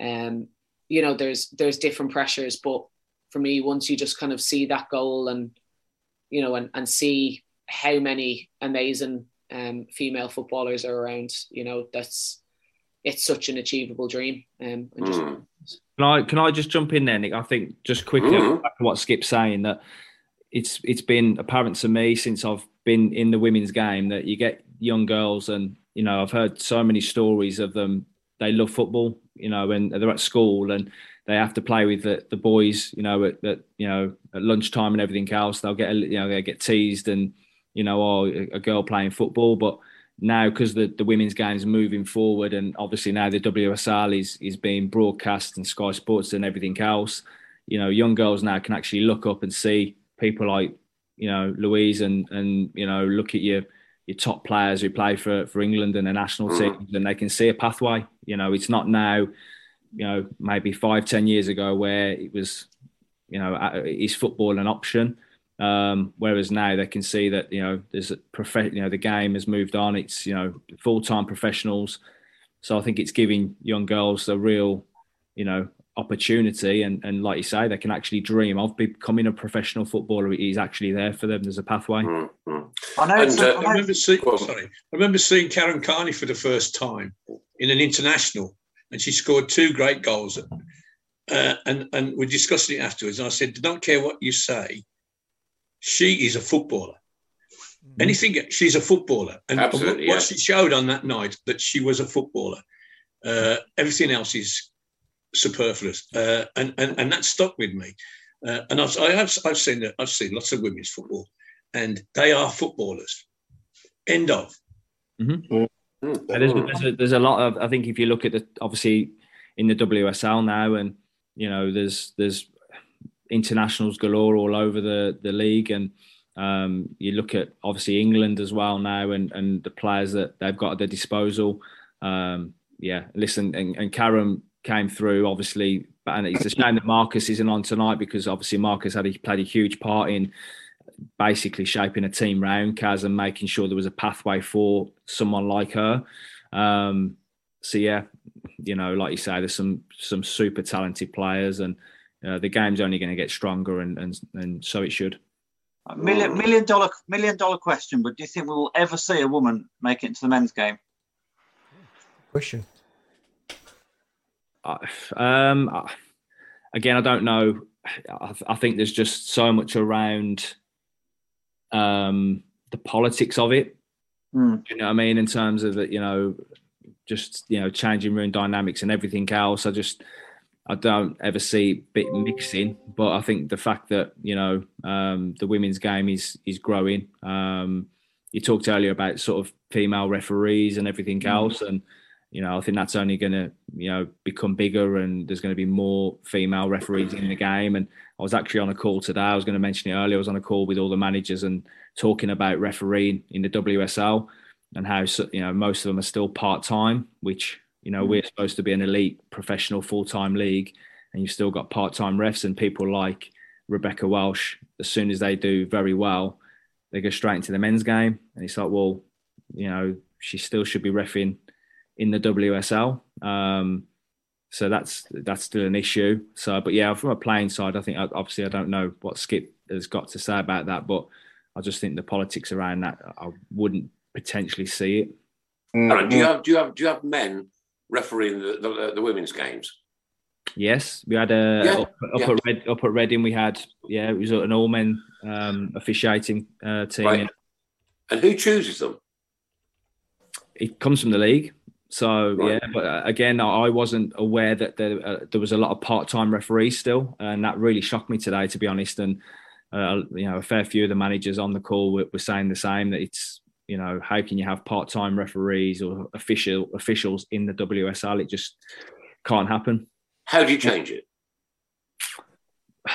um you know there's there's different pressures but for me once you just kind of see that goal and you know and, and see how many amazing um, female footballers are around you know that's it's such an achievable dream um, and just mm. Can I can I just jump in there, Nick? I think just quickly mm. back what Skip's saying that it's it's been apparent to me since I've been in the women's game that you get young girls, and you know, I've heard so many stories of them. They love football, you know, and they're at school and they have to play with the, the boys, you know, at, at you know at lunchtime and everything else. They'll get you know they get teased and you know, or a girl playing football, but now because the, the women's game is moving forward and obviously now the WSL is is being broadcast and Sky Sports and everything else, you know, young girls now can actually look up and see people like you know Louise and and you know look at your your top players who play for for England and the national mm. teams, and they can see a pathway. You know, it's not now, you know, maybe five ten years ago where it was, you know, is football an option? Um, whereas now they can see that you know there's a prof- you know the game has moved on. It's you know full time professionals. So I think it's giving young girls a real, you know, opportunity. And, and like you say they can actually dream of becoming a professional footballer. Is actually there for them. There's a pathway. Mm-hmm. I, know, and, uh, I remember seeing sorry. I remember seeing Karen Carney for the first time in an international and she scored two great goals. Uh, and and we're discussing it afterwards. And I said don't care what you say she is a footballer mm-hmm. anything she's a footballer and Absolutely, what, yeah. she showed on that night that she was a footballer uh, everything else is superfluous, uh, and, and and that stuck with me. Uh, and I've I have I've seen I've seen lots of women's football, and they are footballers. End of. Mm-hmm. Mm-hmm. There's, there's, a, there's a lot of I think if you look at the obviously in the WSL now, and you know there's there's internationals galore all over the the league, and um, you look at obviously England as well now, and and the players that they've got at their disposal. Um, yeah, listen, and, and Karen came through, obviously. And it's a shame that Marcus isn't on tonight because obviously Marcus had a, played a huge part in basically shaping a team round Kaz and making sure there was a pathway for someone like her. Um, so yeah, you know, like you say, there's some some super talented players, and uh, the game's only going to get stronger, and, and and so it should. A million million dollar million dollar question, but do you think we will ever see a woman make it into the men's game? Question um, again, I don't know. I, I, think there's just so much around um, the politics of it. Mm. You know what I mean? In terms of you know, just you know, changing room dynamics and everything else. I just I don't ever see bit mixing, but I think the fact that you know um, the women's game is is growing. Um, you talked earlier about sort of female referees and everything mm. else, and you know, I think that's only going to, you know, become bigger and there's going to be more female referees in the game. And I was actually on a call today. I was going to mention it earlier. I was on a call with all the managers and talking about refereeing in the WSL. and how you know most of them are still part time, which you know hmm. we're supposed to be an elite professional full time league, and you've still got part time refs and people like Rebecca Welch. As soon as they do very well, they go straight into the men's game, and it's like, well, you know, she still should be refing in the WSL. Um, so that's that's still an issue. So, but yeah, from a playing side, I think obviously I don't know what Skip has got to say about that, but I just think the politics around that I wouldn't potentially see it. Mm, Aaron, do you mm. have do you have do you have men refereeing the, the, the women's games? Yes, we had a Yeah, up, up yeah. at Red, up at Reading. We had yeah, it was an all men um, officiating uh, team. Right. And who chooses them? It comes from the league, so Right. yeah. But uh, again, I wasn't aware that there uh, there was a lot of part time referees still, and that really shocked me today, to be honest. And uh, you know, a fair few of the managers on the call were, were saying the same that it's you know how can you have part time referees or official officials in the WSL? It just can't happen. How do you change it?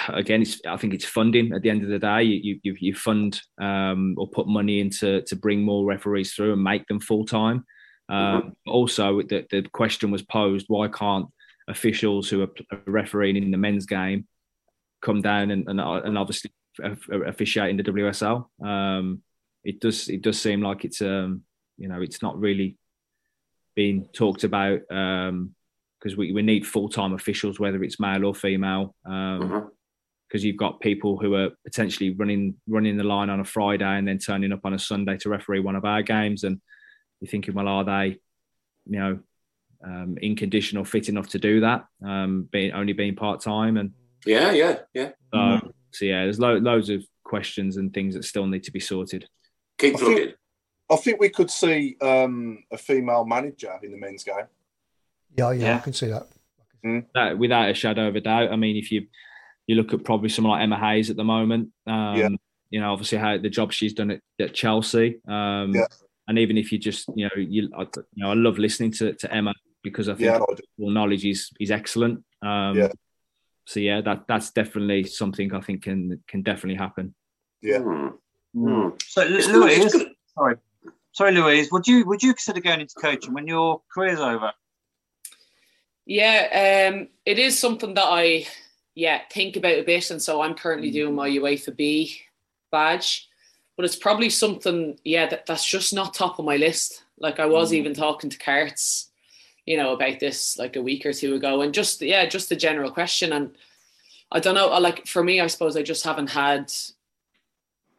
again, it's I think it's funding. At the end of the day, you you, you fund um, or put money into to bring more referees through and make them full time. Um, Also, the, the question was posed: Why can't officials who are refereeing in the men's game come down and and, and obviously officiate in the WSL? Um, it does it does seem like it's um, you know it's not really being talked about because we, we need full time officials, whether it's male or female. Um, because you've got people who are potentially running running the line on a Friday and then turning up on a Sunday to referee one of our games, and you're thinking, well, are they, you know, um, in condition or fit enough to do that? Um, being only being part time, and Yeah, yeah, yeah. so, so yeah, there's lo- loads of questions and things that still need to be sorted. Keep I think, I think we could see um, a female manager in the men's game. Yeah, yeah, I can see that. That, without a shadow of a doubt. I mean, if you you look at probably someone like Emma Hayes at the moment, um, Yeah. you know, obviously how the job she's done at, at Chelsea, um, Yeah. and even if you just, you know, you, I, you know, I love listening to, to Emma because I think Yeah, her I knowledge is is excellent. Um, Yeah. So yeah, that that's definitely something I think can can definitely happen. Yeah. Hmm. So, It's Lu- good, it's Louise, good. sorry, sorry, Louise. Would you would you consider going into coaching when your career's over? Yeah, um, it is something that I yeah think about a bit, and so I'm currently doing my UEFA B badge, but it's probably something yeah that, that's just not top of my list. Like I was even talking to Carts, you know, about this like a week or two ago, and just yeah, just a general question, and I don't know. Like for me, I suppose I just haven't had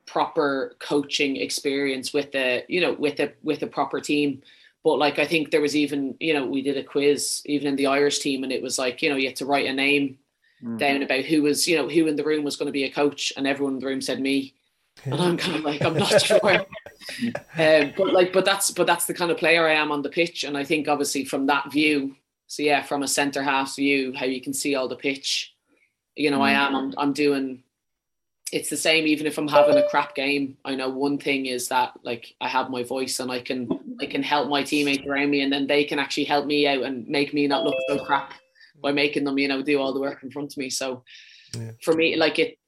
proper coaching experience with the you know with a with a proper team. But like i think there was even you know we did a quiz even in the irish team and it was like you know you had to write a name down about who was you know who in the room was going to be a coach and everyone in the room said me. And i'm kind of like i'm not sure. <laughs> Um, but like but that's but that's the kind of player i am on the pitch and i think obviously from that view so yeah from a center half view how you can see all the pitch you know i am i'm, I'm doing it's the same even if i'm having a crap game. I know one thing is that like i have my voice and i can i can help my teammates around me and then they can actually help me out and make me not look so crap by making them you know do all the work in front of me. So for me like it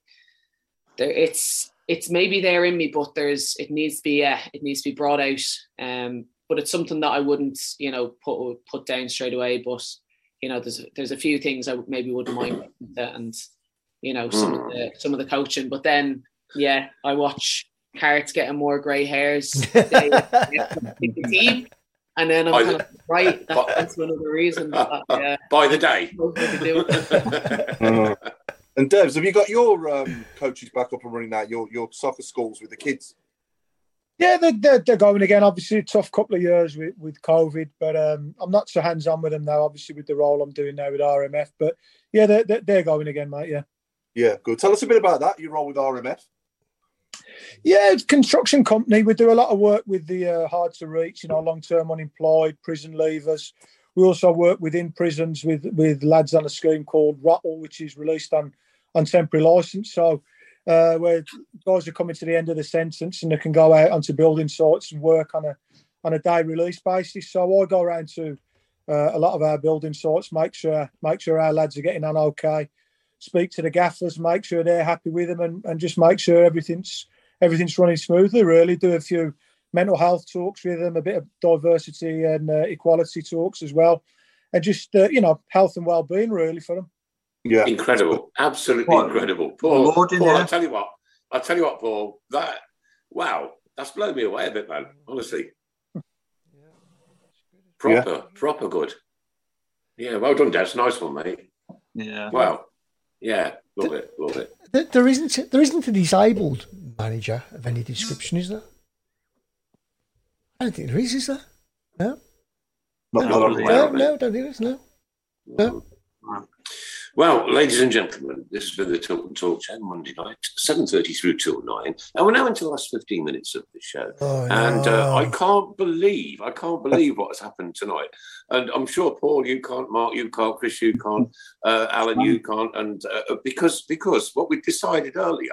there it's it's maybe there in me but there's it needs to be yeah it needs to be brought out. Um but it's something that i wouldn't you know put put down straight away. But you know there's there's a few things i maybe wouldn't mind and you know some of the some of the coaching but then yeah i watch Carts getting more grey hairs <laughs> they, the team and then i'm By kind the- of right that, that's another reason that, <laughs> yeah By the day. Uh, <laughs> and Devs, have you got your um, coaches back up and running now? Your your soccer schools with the kids? Yeah, they're, they're, they're going again. Obviously, a tough couple of years with, with COVID, but um, I'm not so hands on with them now, obviously, with the role I'm doing now with RMF. But yeah, they're, they're, they're going again, mate. Yeah. Yeah, good. Tell us a bit about that. Your role with RMF. Yeah, construction company. We do a lot of work with the uh, hard to reach, you know, long term unemployed, prison leavers. We also work within prisons with with lads on a scheme called Rattle, which is released on on temporary license. So uh, where guys are coming to the end of the sentence and they can go out onto building sites and work on a on a day release basis. So I go around to uh, a lot of our building sites, make sure make sure our lads are getting on okay, speak to the gaffers, make sure they're happy with them, and, and just make sure everything's everything's running smoothly. Really, do a few mental health talks with them, a bit of diversity and uh, equality talks as well, and just uh, you know health and well-being really for them. Yeah, incredible, absolutely What? incredible. Paul, Paul. I'll tell you what, I'll tell you what, Paul. That wow, that's blown me away a bit, man. Honestly, Yeah. proper, proper good. Yeah, well done, Des. Nice one, mate. Yeah. Wow. Yeah, love it, love it. There, there isn't there isn't a disabled manager of any description, is there? I don't think there is, is there? No. Not no, that I'm no, of, mate. no, don't think there's no. No. Well, ladies and gentlemen, this has been the Tilton Talk show Monday night, seven thirty through till nine, and we're now into the last fifteen minutes of the show. Oh, And uh. I can't believe, I can't believe what has happened tonight. And I'm sure Paul, you can't, Mark, you can't, Chris, you can't, uh, Alan, you can't, and uh, because because what we decided earlier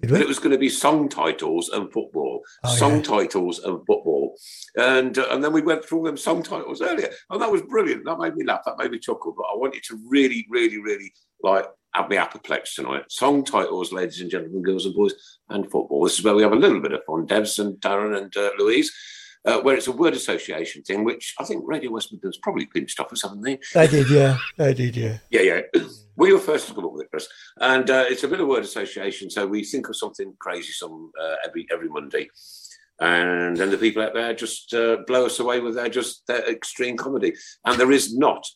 We? it was going to be song titles and football, Oh, song yeah. titles and football, and uh, and then we went through them song titles earlier, and that was brilliant. That made me laugh. That made me chuckle. But I want you to really, really, really like have me apoplexed tonight. Song titles, ladies and gentlemen, girls and boys, and football. This is where we have a little bit of fun. Devs and Darren and uh, Louise. Uh, where it's a word association thing, which I think Radio West Midlands probably pinched off us, haven't they? Did, yeah. They did, yeah. Yeah, yeah. <clears throat> We were first to come up with it, Chris, and uh, it's a bit of word association. So we think of something crazy some uh, every every Monday, and then the people out there just uh, blow us away with their just their extreme comedy. And there is not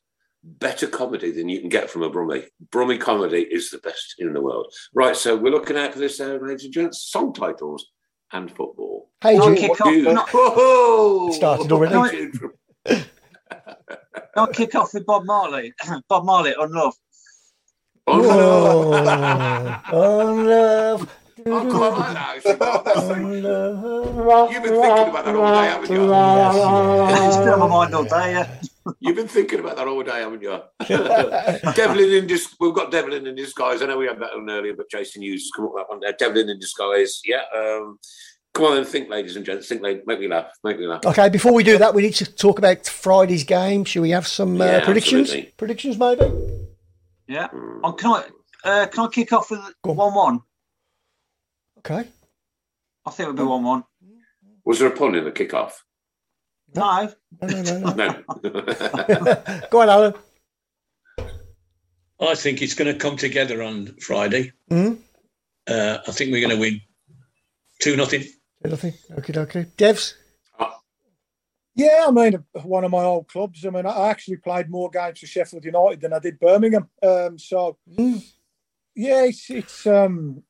better comedy than you can get from a Brummie. Brummie comedy is the best in the world. Right, so we're looking out for this, uh, ladies and gents, song titles and football. Hey, I'll Jim. kick off. Dude. Whoa! Started already. Dude from- <laughs> I'll kick off with Bob Marley. <clears throat> Bob Marley on love. Oh, Oh, oh, love. I quite like that. actually, Bob. That's Oh, very- love. You've been thinking about that all day, haven't you? It's been on my mind all day. Yeah. You've been thinking about that all day, haven't you? <laughs> Devlin in dis- We've got Devlin in disguise. I know we had that one earlier, but Jason Hughes has come up with that one there. Devlin in disguise. Yeah. Um, come on and think, ladies and gents. Think. Make me laugh. Make me laugh. Okay, before we do that, we need to talk about Friday's game. Should we have some uh, Yeah, predictions? absolutely. Predictions, maybe? Yeah. Oh, can I uh, can I kick off with Go one one? Okay. I think it'll be one one. Was there a pun in the kickoff? No. No, no, no, no. No. <laughs> Go on, Alan. I think it's going to come together on Friday. Hmm? Uh, I think we're going to win two nothing. Nothing. Okay, okay. Devs? Yeah, I mean, one of my old clubs. I mean, I actually played more games for Sheffield United than I did Birmingham. Um, so, Mm. yeah, it's, it's um,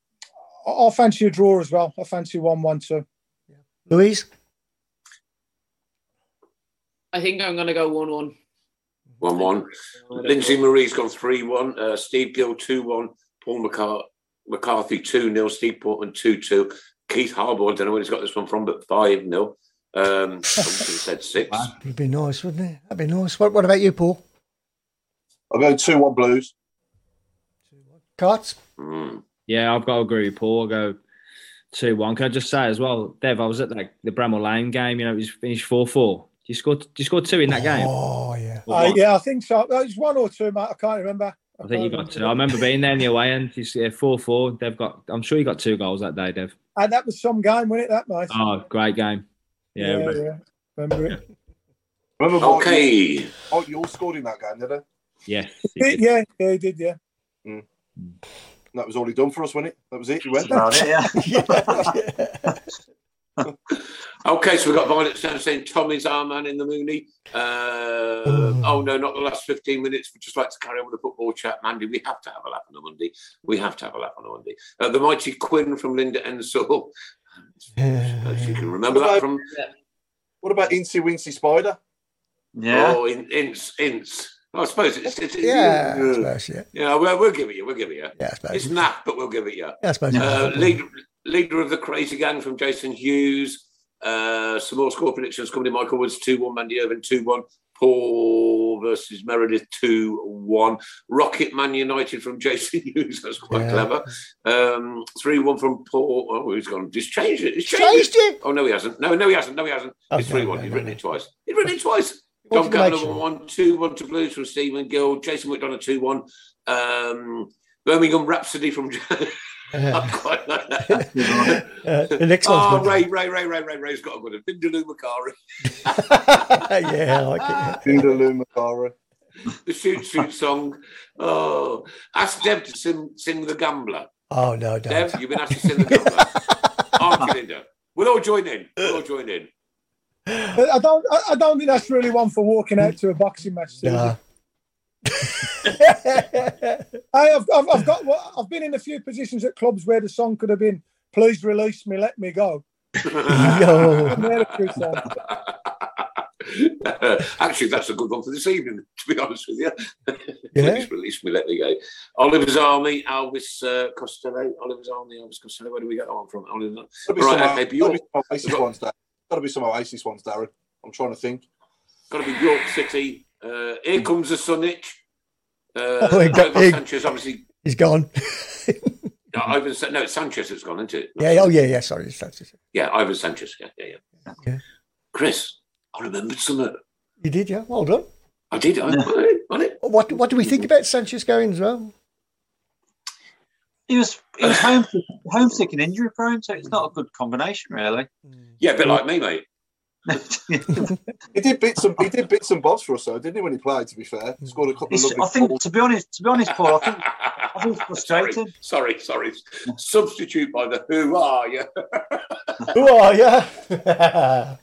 I- I'll fancy a draw as well. I fancy one one two. Louise? I think I'm going to go one-one. One one. Lindsay Marie's gone three one. Uh, Steve Gill two one. Paul McCar- McCarthy two 0 Steve Portman two two. Keith Harbour. I don't know where he's got this one from, but five 0 Um, something said <laughs> six. It'd be nice, wouldn't it? That'd be nice. What, what about you, Paul? I'll go 2 1 Blues. Carts? Mm. Yeah, I've got to agree with Paul. I'll go 2 1. Can I just say as well, Dev, I was at like the Bramall Lane game, you know, it was finished 4 4. You scored, you scored two in that game. Oh, yeah. Uh, yeah, I think so. Uh, was one or two, mate. I can't remember. I think you got two. I remember being there in the away end. It's yeah, 4 4. Dev got, I'm sure you got two goals that day, Dev. And that was some game, wasn't it? That mate. Oh, great game. Yeah. yeah, but- yeah. Remember it? Remember Mike, Okay. oh, you all scored in that game, did it? Yes. Yeah, yeah, yeah, he did. Yeah. That was all he done for us, wasn't it? That was it. He went. About it, yeah. <laughs> <laughs> <laughs> Okay, so we've got Violet Stone saying Tommy's our man in the Mooney. Uh, oh no, not the last 15 minutes. We'd just like to carry on with the football chat. Mandy, we have to have a laugh on a Monday. We have to have a laugh on a Monday. Uh, the mighty Quinn from Linda Ensel. If you can remember that from What about Incy Wincy Spider? Yeah. oh in Ince Ince. I suppose it's, it's Yeah, I uh, suppose, yeah. yeah. We'll, we'll give it you. We'll give it you. Yeah, I suppose. It's naff, but we'll give it you. Yeah, I suppose. Uh, leader, leader of the crazy gang from Jason Hughes. Uh, some more score predictions coming in. Michael Woods 2 1, Mandy Irvin 2 1. Paul versus Meredith 2 1. Rocket Man United from <laughs> Jason Hughes. That's quite Yeah. clever. Um, 3 1 from Paul. Oh, he's gone. He's changed it. He's changed, Changed it? Oh, no, he hasn't. No, no, he hasn't. No, he hasn't. Oh, it's 3 1. no, He's no, written no. it twice. He's written it twice. To make Gavin 1 2 1 to Blues from Stephen Gill. Jason McDonough 2 1. Um, Birmingham Rhapsody from <laughs> I quite like that. Uh, the next oh, good. Ray, Ray, Ray, Ray, Ray, Ray's got a good one. Vindaloo Makari. <laughs> yeah, I like it. Vindaloo Makara. the shoot shoot song. Oh, ask Dev to sing, sing the Gambler. Oh no, don't. Dev, you've been asked to sing the Gambler. <laughs> Aren't you, Linda? We'll all join in. We'll all join in. I don't. I, I don't think that's really one for walking out to a boxing match. Susie. Nah. <laughs> I, I've, I've, I've got. well, I've been in a few positions at clubs where the song could have been "Please release me, let me go." <laughs> Yo. I've never heard a true song. Actually, that's a good one for this evening, to be honest with you. <laughs> Yeah. Please release me, let me go. Oliver's Army, Elvis uh, Costello. Oliver's Army, Elvis Costello. Where do we get that one from? Oliver. Gotta be Right, some, okay, gotta Bjork. be some Oasis ones, Darren. Gotta be some Oasis ones, Darren. I'm trying to think. Got to be York City. Uh, here comes the Sunich. Uh, Oh, he got- Ivan he- Sanchez, obviously. He's gone. <laughs> No, Ivan, no, it's Sanchez that's gone, isn't it? yeah. Oh yeah. Yeah. Sorry. That's it. Yeah, Ivan Sanchez. Yeah, yeah, yeah. Yeah. Chris, I remembered something. You did, yeah. Well done. I did. I, I, I, What What do we think about Sanchez going as well? He was he was homesick, homesick and injury prone, so it's not a good combination, really. yeah, a bit like me, mate. He did bits and he did bits and bobs for us, though, didn't he? When he played, to be fair, he scored a couple of It's, lovely I think, goals. to be honest, to be honest, Paul, I think I <laughs> think it's sorry, frustrating. sorry, sorry. Substitute by the Who Are You? Who are you?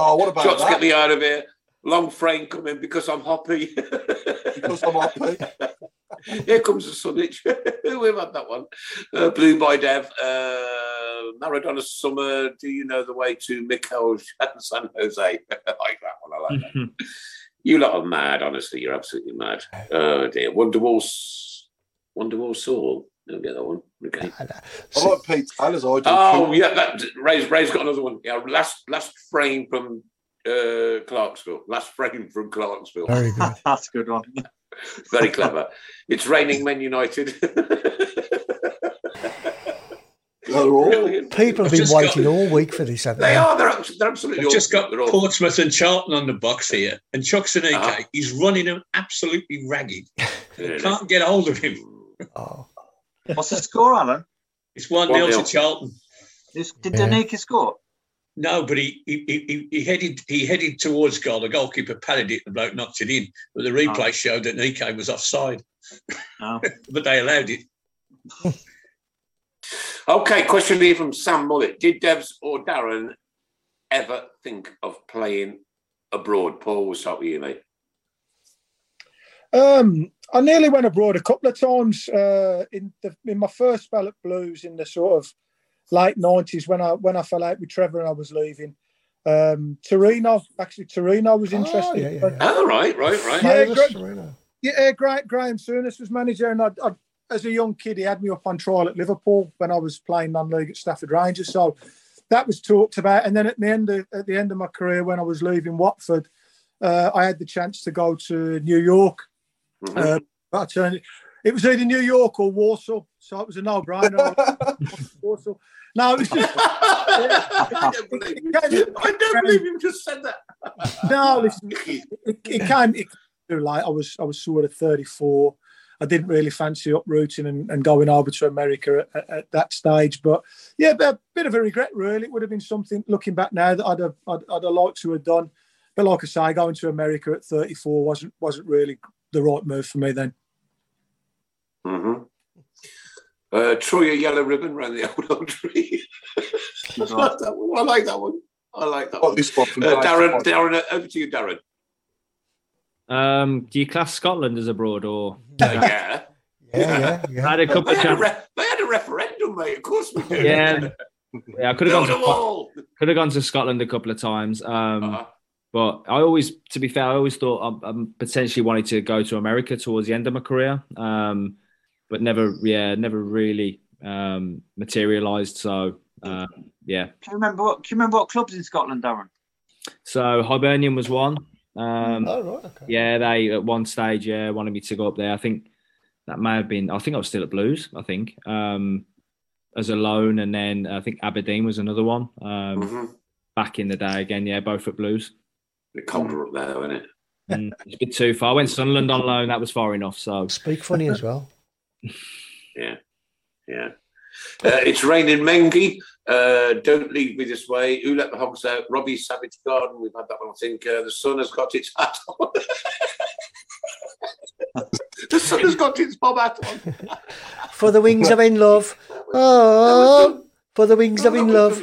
Oh, what about Shots that? get me out of here. Long frame coming because I'm hoppy. Because I'm happy. <laughs> Here comes the Sunich. <laughs> We've had that one. Uh, Blue by Dev. Uh, Maradona Summer. Do you know the way to Mikel San Jose? <laughs> I like that one. I like that. You lot are mad, honestly. You're absolutely mad. Oh dear. Wonderwall, S- Wonderwall Saul. Don't get that one. Okay. I like Pete Taylor's idea. Oh yeah, that, Ray's Ray's got another one. Yeah, last last frame from uh, Clarksville. Last frame from Clarksville. Very good. <laughs> That's a good one. Very clever. It's raining Men United. <laughs> Brilliant. People have I've been just got- waiting all week for this, haven't They they? are. They're, abs- they're absolutely. I've just got they're all- Portsmouth and Charlton on the box here, and Chuks Aneke, Uh-huh. he's running them absolutely ragged. <laughs> Really? Can't get hold of him. Oh. What's the score, Alan? It's 1 0 1-0. to Charlton. Is- Did Yeah. Danica score? No, but he, he he he headed he headed towards goal. The goalkeeper padded it, the bloke knocked it in. But the replay showed that Nico was offside. No. <laughs> but they allowed it. <laughs> Okay, question here from Sam Mullet. Did Devs or Darren ever think of playing abroad? Paul, we'll start with you, mate. Um, I nearly went abroad a couple of times uh, in the in my first spell at Blues in the sort of late nineties when I when I fell out with Trevor and I was leaving. Um, Torino, actually, Torino was Oh, interested. yeah, yeah, yeah. Oh, right, right, right. Yeah, Famous great- Yeah, Graham, Graham Souness was manager, and I, I, as a young kid, he had me up on trial at Liverpool when I was playing non-league at Stafford Rangers. So that was talked about. And then at the end of at the end of my career, when I was leaving Watford, uh, I had the chance to go to New York. Mhm. Uh, but I turned, it was either New York or Warsaw, so it was a no-brainer. <laughs> Warsaw. No, it was just I don't believe you. I don't believe you just said that. no. Listen, it, it came it too late. I was I was sort of 34. I didn't really fancy uprooting and, and going over to America at, at, at that stage. But yeah, a bit of a regret, really. It would have been something looking back now that I'd have, I'd, I'd have liked to have done. But like I say, going to America at 34 wasn't wasn't really the right move for me then. Mm-hmm. Uh, Troy, a yellow ribbon around the <laughs> old old tree. <laughs> I like that one. I like that one. I like that one. this one from Uh, Dave. Darren, Darren, uh, over to you, Darren. Um, do you class Scotland as abroad or? Uh, yeah. Yeah, yeah, yeah. <laughs> had a couple They of had a, re- they had a referendum, mate. Of course we do. Yeah, yeah. I could have Build gone to could have gone to Scotland a couple of times. Um, Uh-huh. But I always, to be fair, I always thought I, I potentially wanted to go to America towards the end of my career, um, but never, yeah, never really um, materialised. So, uh, yeah. Do you remember what? Do you remember what clubs in Scotland, Darren? So Hibernian was one. Um, Oh, right. Okay. yeah, they at one stage, yeah, wanted me to go up there. I think that may have been. I think I was still at Blues. I think um, as a loan, and then I think Aberdeen was another one. Um, Mhm. Back in the day, again, yeah, both at Blues. Bit colder up there, though, isn't it? Mm, it's a bit too far. I went Sunderland on loan. That was far enough. So Speak funny as well. Yeah. Yeah. Uh, it's raining Mengi. Uh, don't leave me this way. Who let the hogs out? Robbie Savage Garden. We've had that one, I think. Uh, the sun has got its hat on. <laughs> the sun has got its bob hat on. For the wings of in love. Oh, for the wings of in love.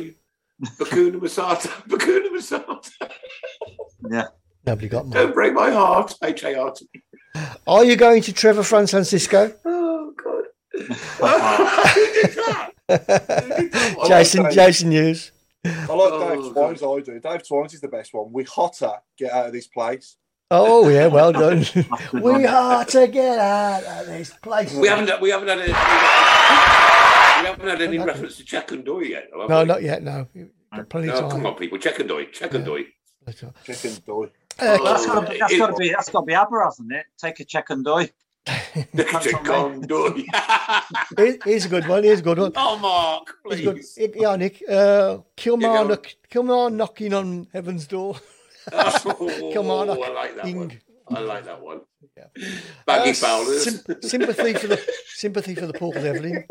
Bacuna Masata. <laughs> Bacuna Masata. Yeah. Nobody got Don't break my heart. H-A-R-T. Are you going to Trevor Fran Francisco? Oh, God. Jason, Jason Hughes. I like Oh, Dave Twines, I do. Dave Twines is the best one. We hotter get out of this place. Oh yeah, well done. <laughs> we are to get out of this place. We haven't, we haven't had any, we haven't had any reference to Check and Doy yet. have No, we? not yet. No, Got plenty of Oh, time. come on, people. Check and Doy. Check and Doy. Chicken doy. Uh, that's got to be that's it- got to be that's got to be ABBA, hasn't it? Take a check and die. Check and Doy. Here- Here's <laughs> a good one. Here's a good one. Oh, Mark, a good. Yeah, Nick. Uh, Kilmar, go. knock, Kilmar knocking on heaven's door. Oh, <laughs> Kilmarnock. I like that Ing. one. I like that one. Baggy Uh, Fowlers. sym- sympathy for the sympathy for the Paul Devlin.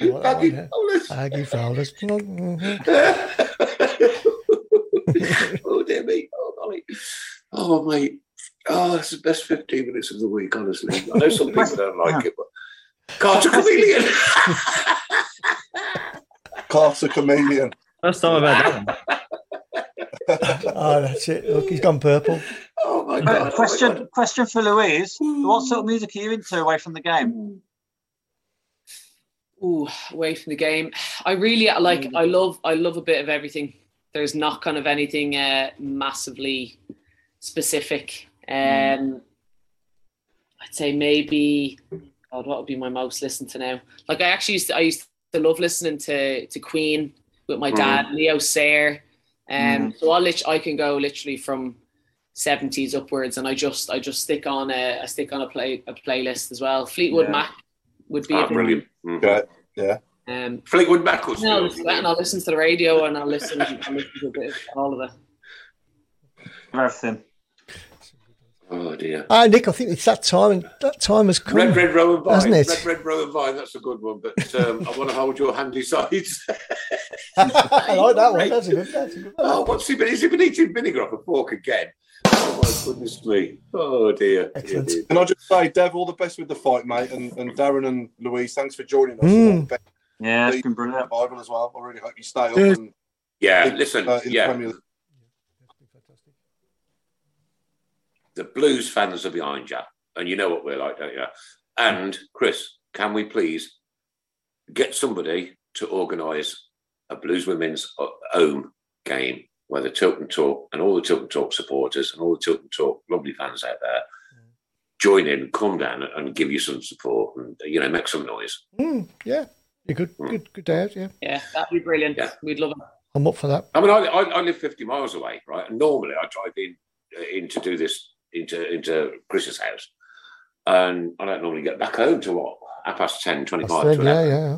I like that Baggy yeah. Fowlers. Baggy Fowlers. <laughs> oh dear me. Oh golly. Oh mate. Oh, it's the best 15 minutes of the week, honestly. I know some <laughs> people don't like it, but Carter Chameleon. <laughs> Carter Chameleon. First time I've had that one. oh, <laughs> that's it. Look, he's gone purple. Oh my Uh, god. question question for Louise: What sort of music are you into away from the game? Ooh, away from the game. I really like. I love. I love a bit of everything. There's not kind of anything uh, massively specific. Um, I'd say maybe. God, what would be my most listened to now? Like I actually used to. I used to love listening to to Queen with my dad, Leo Sayer. Um, so I lit- I can go literally from seventies upwards, and I just I just stick on a I stick on a play a playlist as well. Fleetwood Yeah. Mac would be Oh, a bit- brilliant. Mhm. Yeah, yeah. um, Fleetwood Mac was no, good. and I'll listen to the radio and I'll listen, I'll listen to a bit of all of it. Everything. Oh dear. Ah, Nick, I think it's that time, and that time has come, Red, red, row and vine. hasn't it? Red, red, row and vine. That's a good one. But um, I want to hold your handy sides. <laughs> <laughs> I like that one. That's a good. That's a good. oh, what's he been? Has he been eating vinegar off a fork again? Oh my goodness me. Oh dear. Excellent. Dear, dear. Can I just say, Dev, all the best with the fight, mate, and, and Darren and Louise, thanks for joining us. Mm. All the best Yeah, it's Lead been brilliant. Bible as well. I really hope you stay up and Yeah, listen. uh, in the yeah, Premier League. The Blues fans are behind you, and you know what we're like, don't you? And Chris, can we please get somebody to organise a Blues women's uh, home game where the Tilton Talk and all the Tilton Talk supporters and all the Tilton Talk lovely fans out there join in, come down, and give you some support, and you know, make some noise. Mm, yeah, you're good. Good. Good day out. Yeah, Yeah, that'd be brilliant. Yeah. We'd love it. I'm up for that. I mean, I, I, I live 50 miles away, right? And normally I drive in, uh, in to do this into into Chris's house. And I don't normally get back home to what? Half past 10, 25 That's to it, yeah, yeah.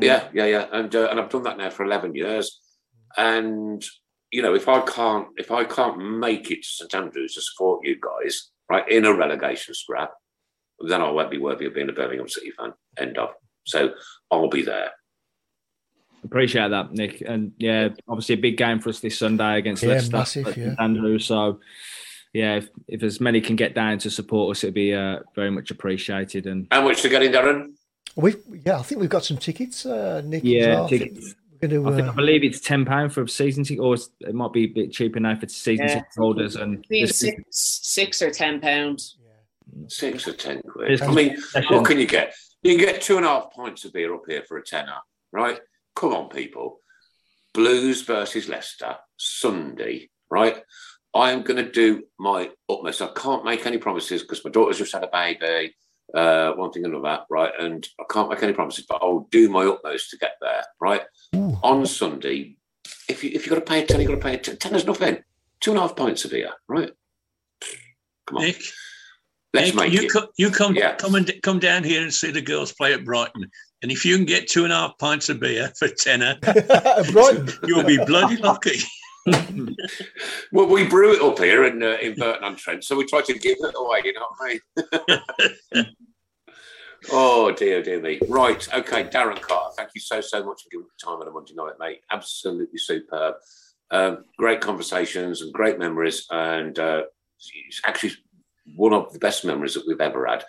Yeah, yeah, yeah. And uh, and I've done that now for 11 years. And, you know, if I can't if I can't make it to St Andrews to support you guys, right, in a relegation scrap, then I won't be worthy of being a Birmingham City fan. End of. So I'll be there. Appreciate that, Nick. And yeah, obviously a big game for us this Sunday against Yeah, Leicester massive, yeah. St Andrews. So yeah, if, if as many can get down to support us, it'd be uh, very much appreciated. And How much to get in, Darren? We yeah, I think we've got some tickets, uh, Nick. yeah, well. I think tickets. We're I, think, I believe it's ten pound for a season ticket, or it might be a bit cheaper now for season Yeah. ticket holders. And I think this- six, six or ten pounds. Six or ten quid. I mean, what can you get? You can get two and a half pints of beer up here for a tenner, right? Come on, people. Blues versus Leicester, Sunday, right? I am going to do my utmost. I can't make any promises because my daughter's just had a baby, uh, one thing and another, right? And I can't make any promises, but I'll do my utmost to get there, right? On Sunday, if you if you've got to pay a ten, you've got to pay a ten. Tenner's nothing. Two and a half pints of beer, right? Come on, Nick, let's Nick, make you it. come, you come, Yeah. come and come down here and see the girls play at Brighton. And if you can get two and a half pints of beer for tenner, <laughs> Brighton. you'll be bloody lucky. <laughs> Well, we brew it up here in uh, in Burton on Trent, so we try to give it away. You know what I mean? <laughs> Oh dear, dear me. Right, okay, Darren Carter. Thank you so so much for giving me time on a Monday night, mate. Absolutely superb. Um, great conversations and great memories, and uh, it's actually one of the best memories that we've ever had.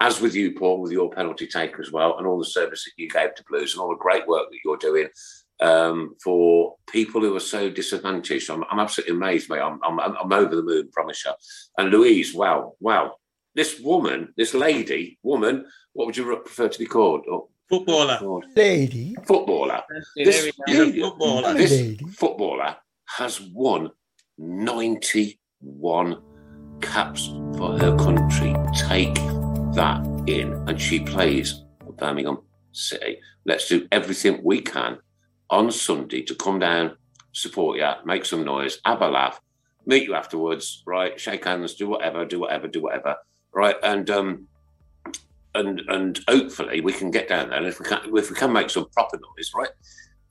As with you, Paul, with your penalty take as well, and all the service that you gave to Blues, and all the great work that you're doing um, for people who are so disadvantaged. I'm, I'm absolutely amazed, mate. I'm, I'm, I'm over the moon, promise you. And Louise, wow, wow. This woman, this lady, woman, what would you prefer to be called? Oh, Footballer. Lady. Footballer. There This, we go. lady- Footballer. this Lady. footballer has won 91 caps for her country. Take that in. And she plays for Birmingham City. Let's do everything we can on Sunday to come down, support you, make some noise, have a laugh, meet you afterwards, right? Shake hands, do whatever, do whatever, do whatever, right? And um, and and hopefully we can get down there. And if we can, if we can make some proper noise, right?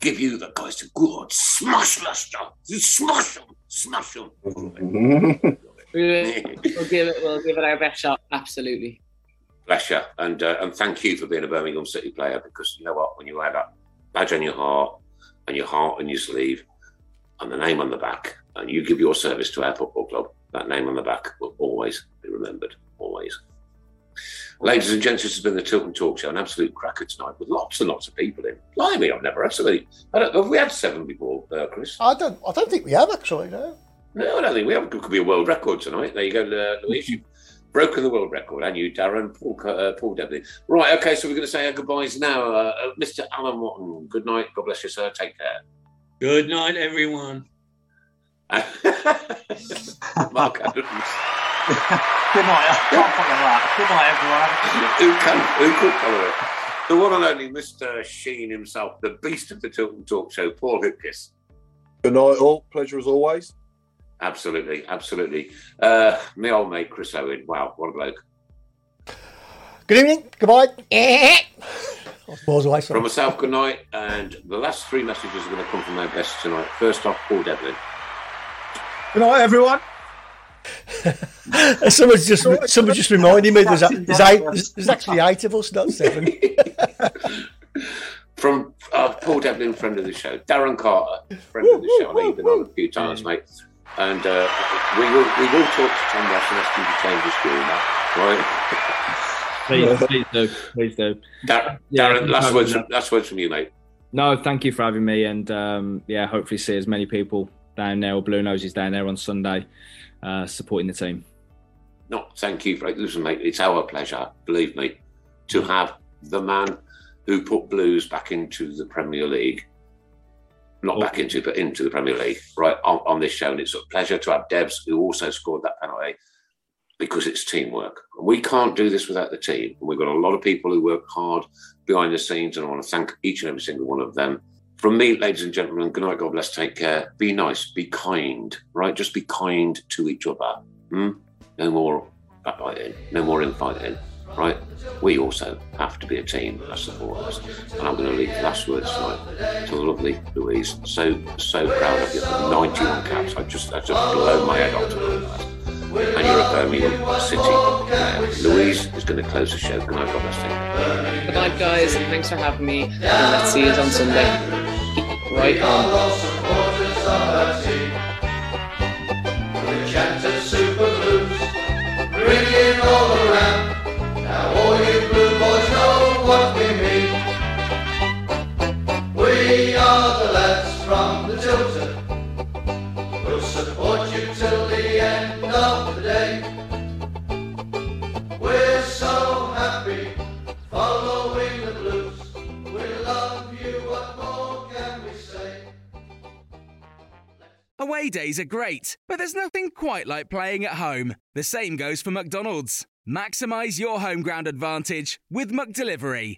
Give you the guys a good smash, Leicester, smash them, smash them. We- <laughs> We'll give it. We'll give it our best shot. Absolutely. Bless you, and uh, and thank you for being a Birmingham City player because you know what, when you had that badge on your heart and your heart on your sleeve and the name on the back, and you give your service to our football club, that name on the back will always be remembered, always. Ladies and gents, this has been the Tilton Talk Show, an absolute cracker tonight with lots and lots of people in. Blimey, I've never had so many. I don't, have we had seven before, uh, Chris? I don't. I don't think we have actually. No. No, I don't think we have. It could be a world record tonight. There you go, uh, Louise. You've broken the world record, and you, Darren, Paul, uh, Paul Devlin. Right, okay, so we're going to say our goodbyes now. Uh, uh, Mr. Alan Watton, good night. God bless you, sir. Take care. Good night, everyone. <laughs> Mark Adams. Good night. I can't follow that. Good night, everyone. who can? Who could follow it? The one and only Mr. Sheen himself, the beast of the Tilton Talk Show, Paul Hipkiss. Good night, all. Pleasure as always. Absolutely, absolutely. Uh, my old mate, Chris Browne. Wow, what a bloke. Good evening. Goodbye. I was balls away. From myself, good night. And the last three messages are going to come from our guests tonight. First off, Paul Devlin. Good night, everyone. <laughs> someone's just somebody just reminded me there's, there's eight. There's, there's actually eight of us, not seven. <laughs> From uh, Paul Devlin, friend of the show. Darren Carter, friend of the show. I know you've been on a few times, mate. And uh, we will we will talk to Tom Ross and ask him to change his school now, right? Please, please do. Please do. Dar- Yeah, Darren, last no, words, from, last words from you, mate. No, thank you for having me, and um, yeah, hopefully see as many people down there or Blue Noses down there on Sunday uh, supporting the team. No, thank you for listen, mate. It's our pleasure, believe me, to have the man who put Blues back into the Premier League. Not back into, but into the Premier League, right on, on this show. And it's a pleasure to have Debs, who also scored that penalty, because it's teamwork. We can't do this without the team. And we've got a lot of people who work hard behind the scenes, and I want to thank each and every single one of them. From me, ladies and gentlemen, good night, God bless, take care. Be nice, be kind, right? Just be kind to each other. Hmm? No more backbiting, no more infighting, right? We also have to be a team as supporters. And I'm going to leave the last words tonight to the lovely Louise. So, so proud of you. 91 caps. I just, I just blow my head off to do that. And you're a Birmingham City player. Louise is going to close the show. Bless, take care. Good night, guys, thanks for having me. And let's see you on Sunday. Right on. From the Tilton. We'll support you till the end of the day. We're so happy following the blues. We love you. What more can we say? Away days are great, but there's nothing quite like playing at home. The same goes for McDonald's. Maximise your home ground advantage with McDelivery.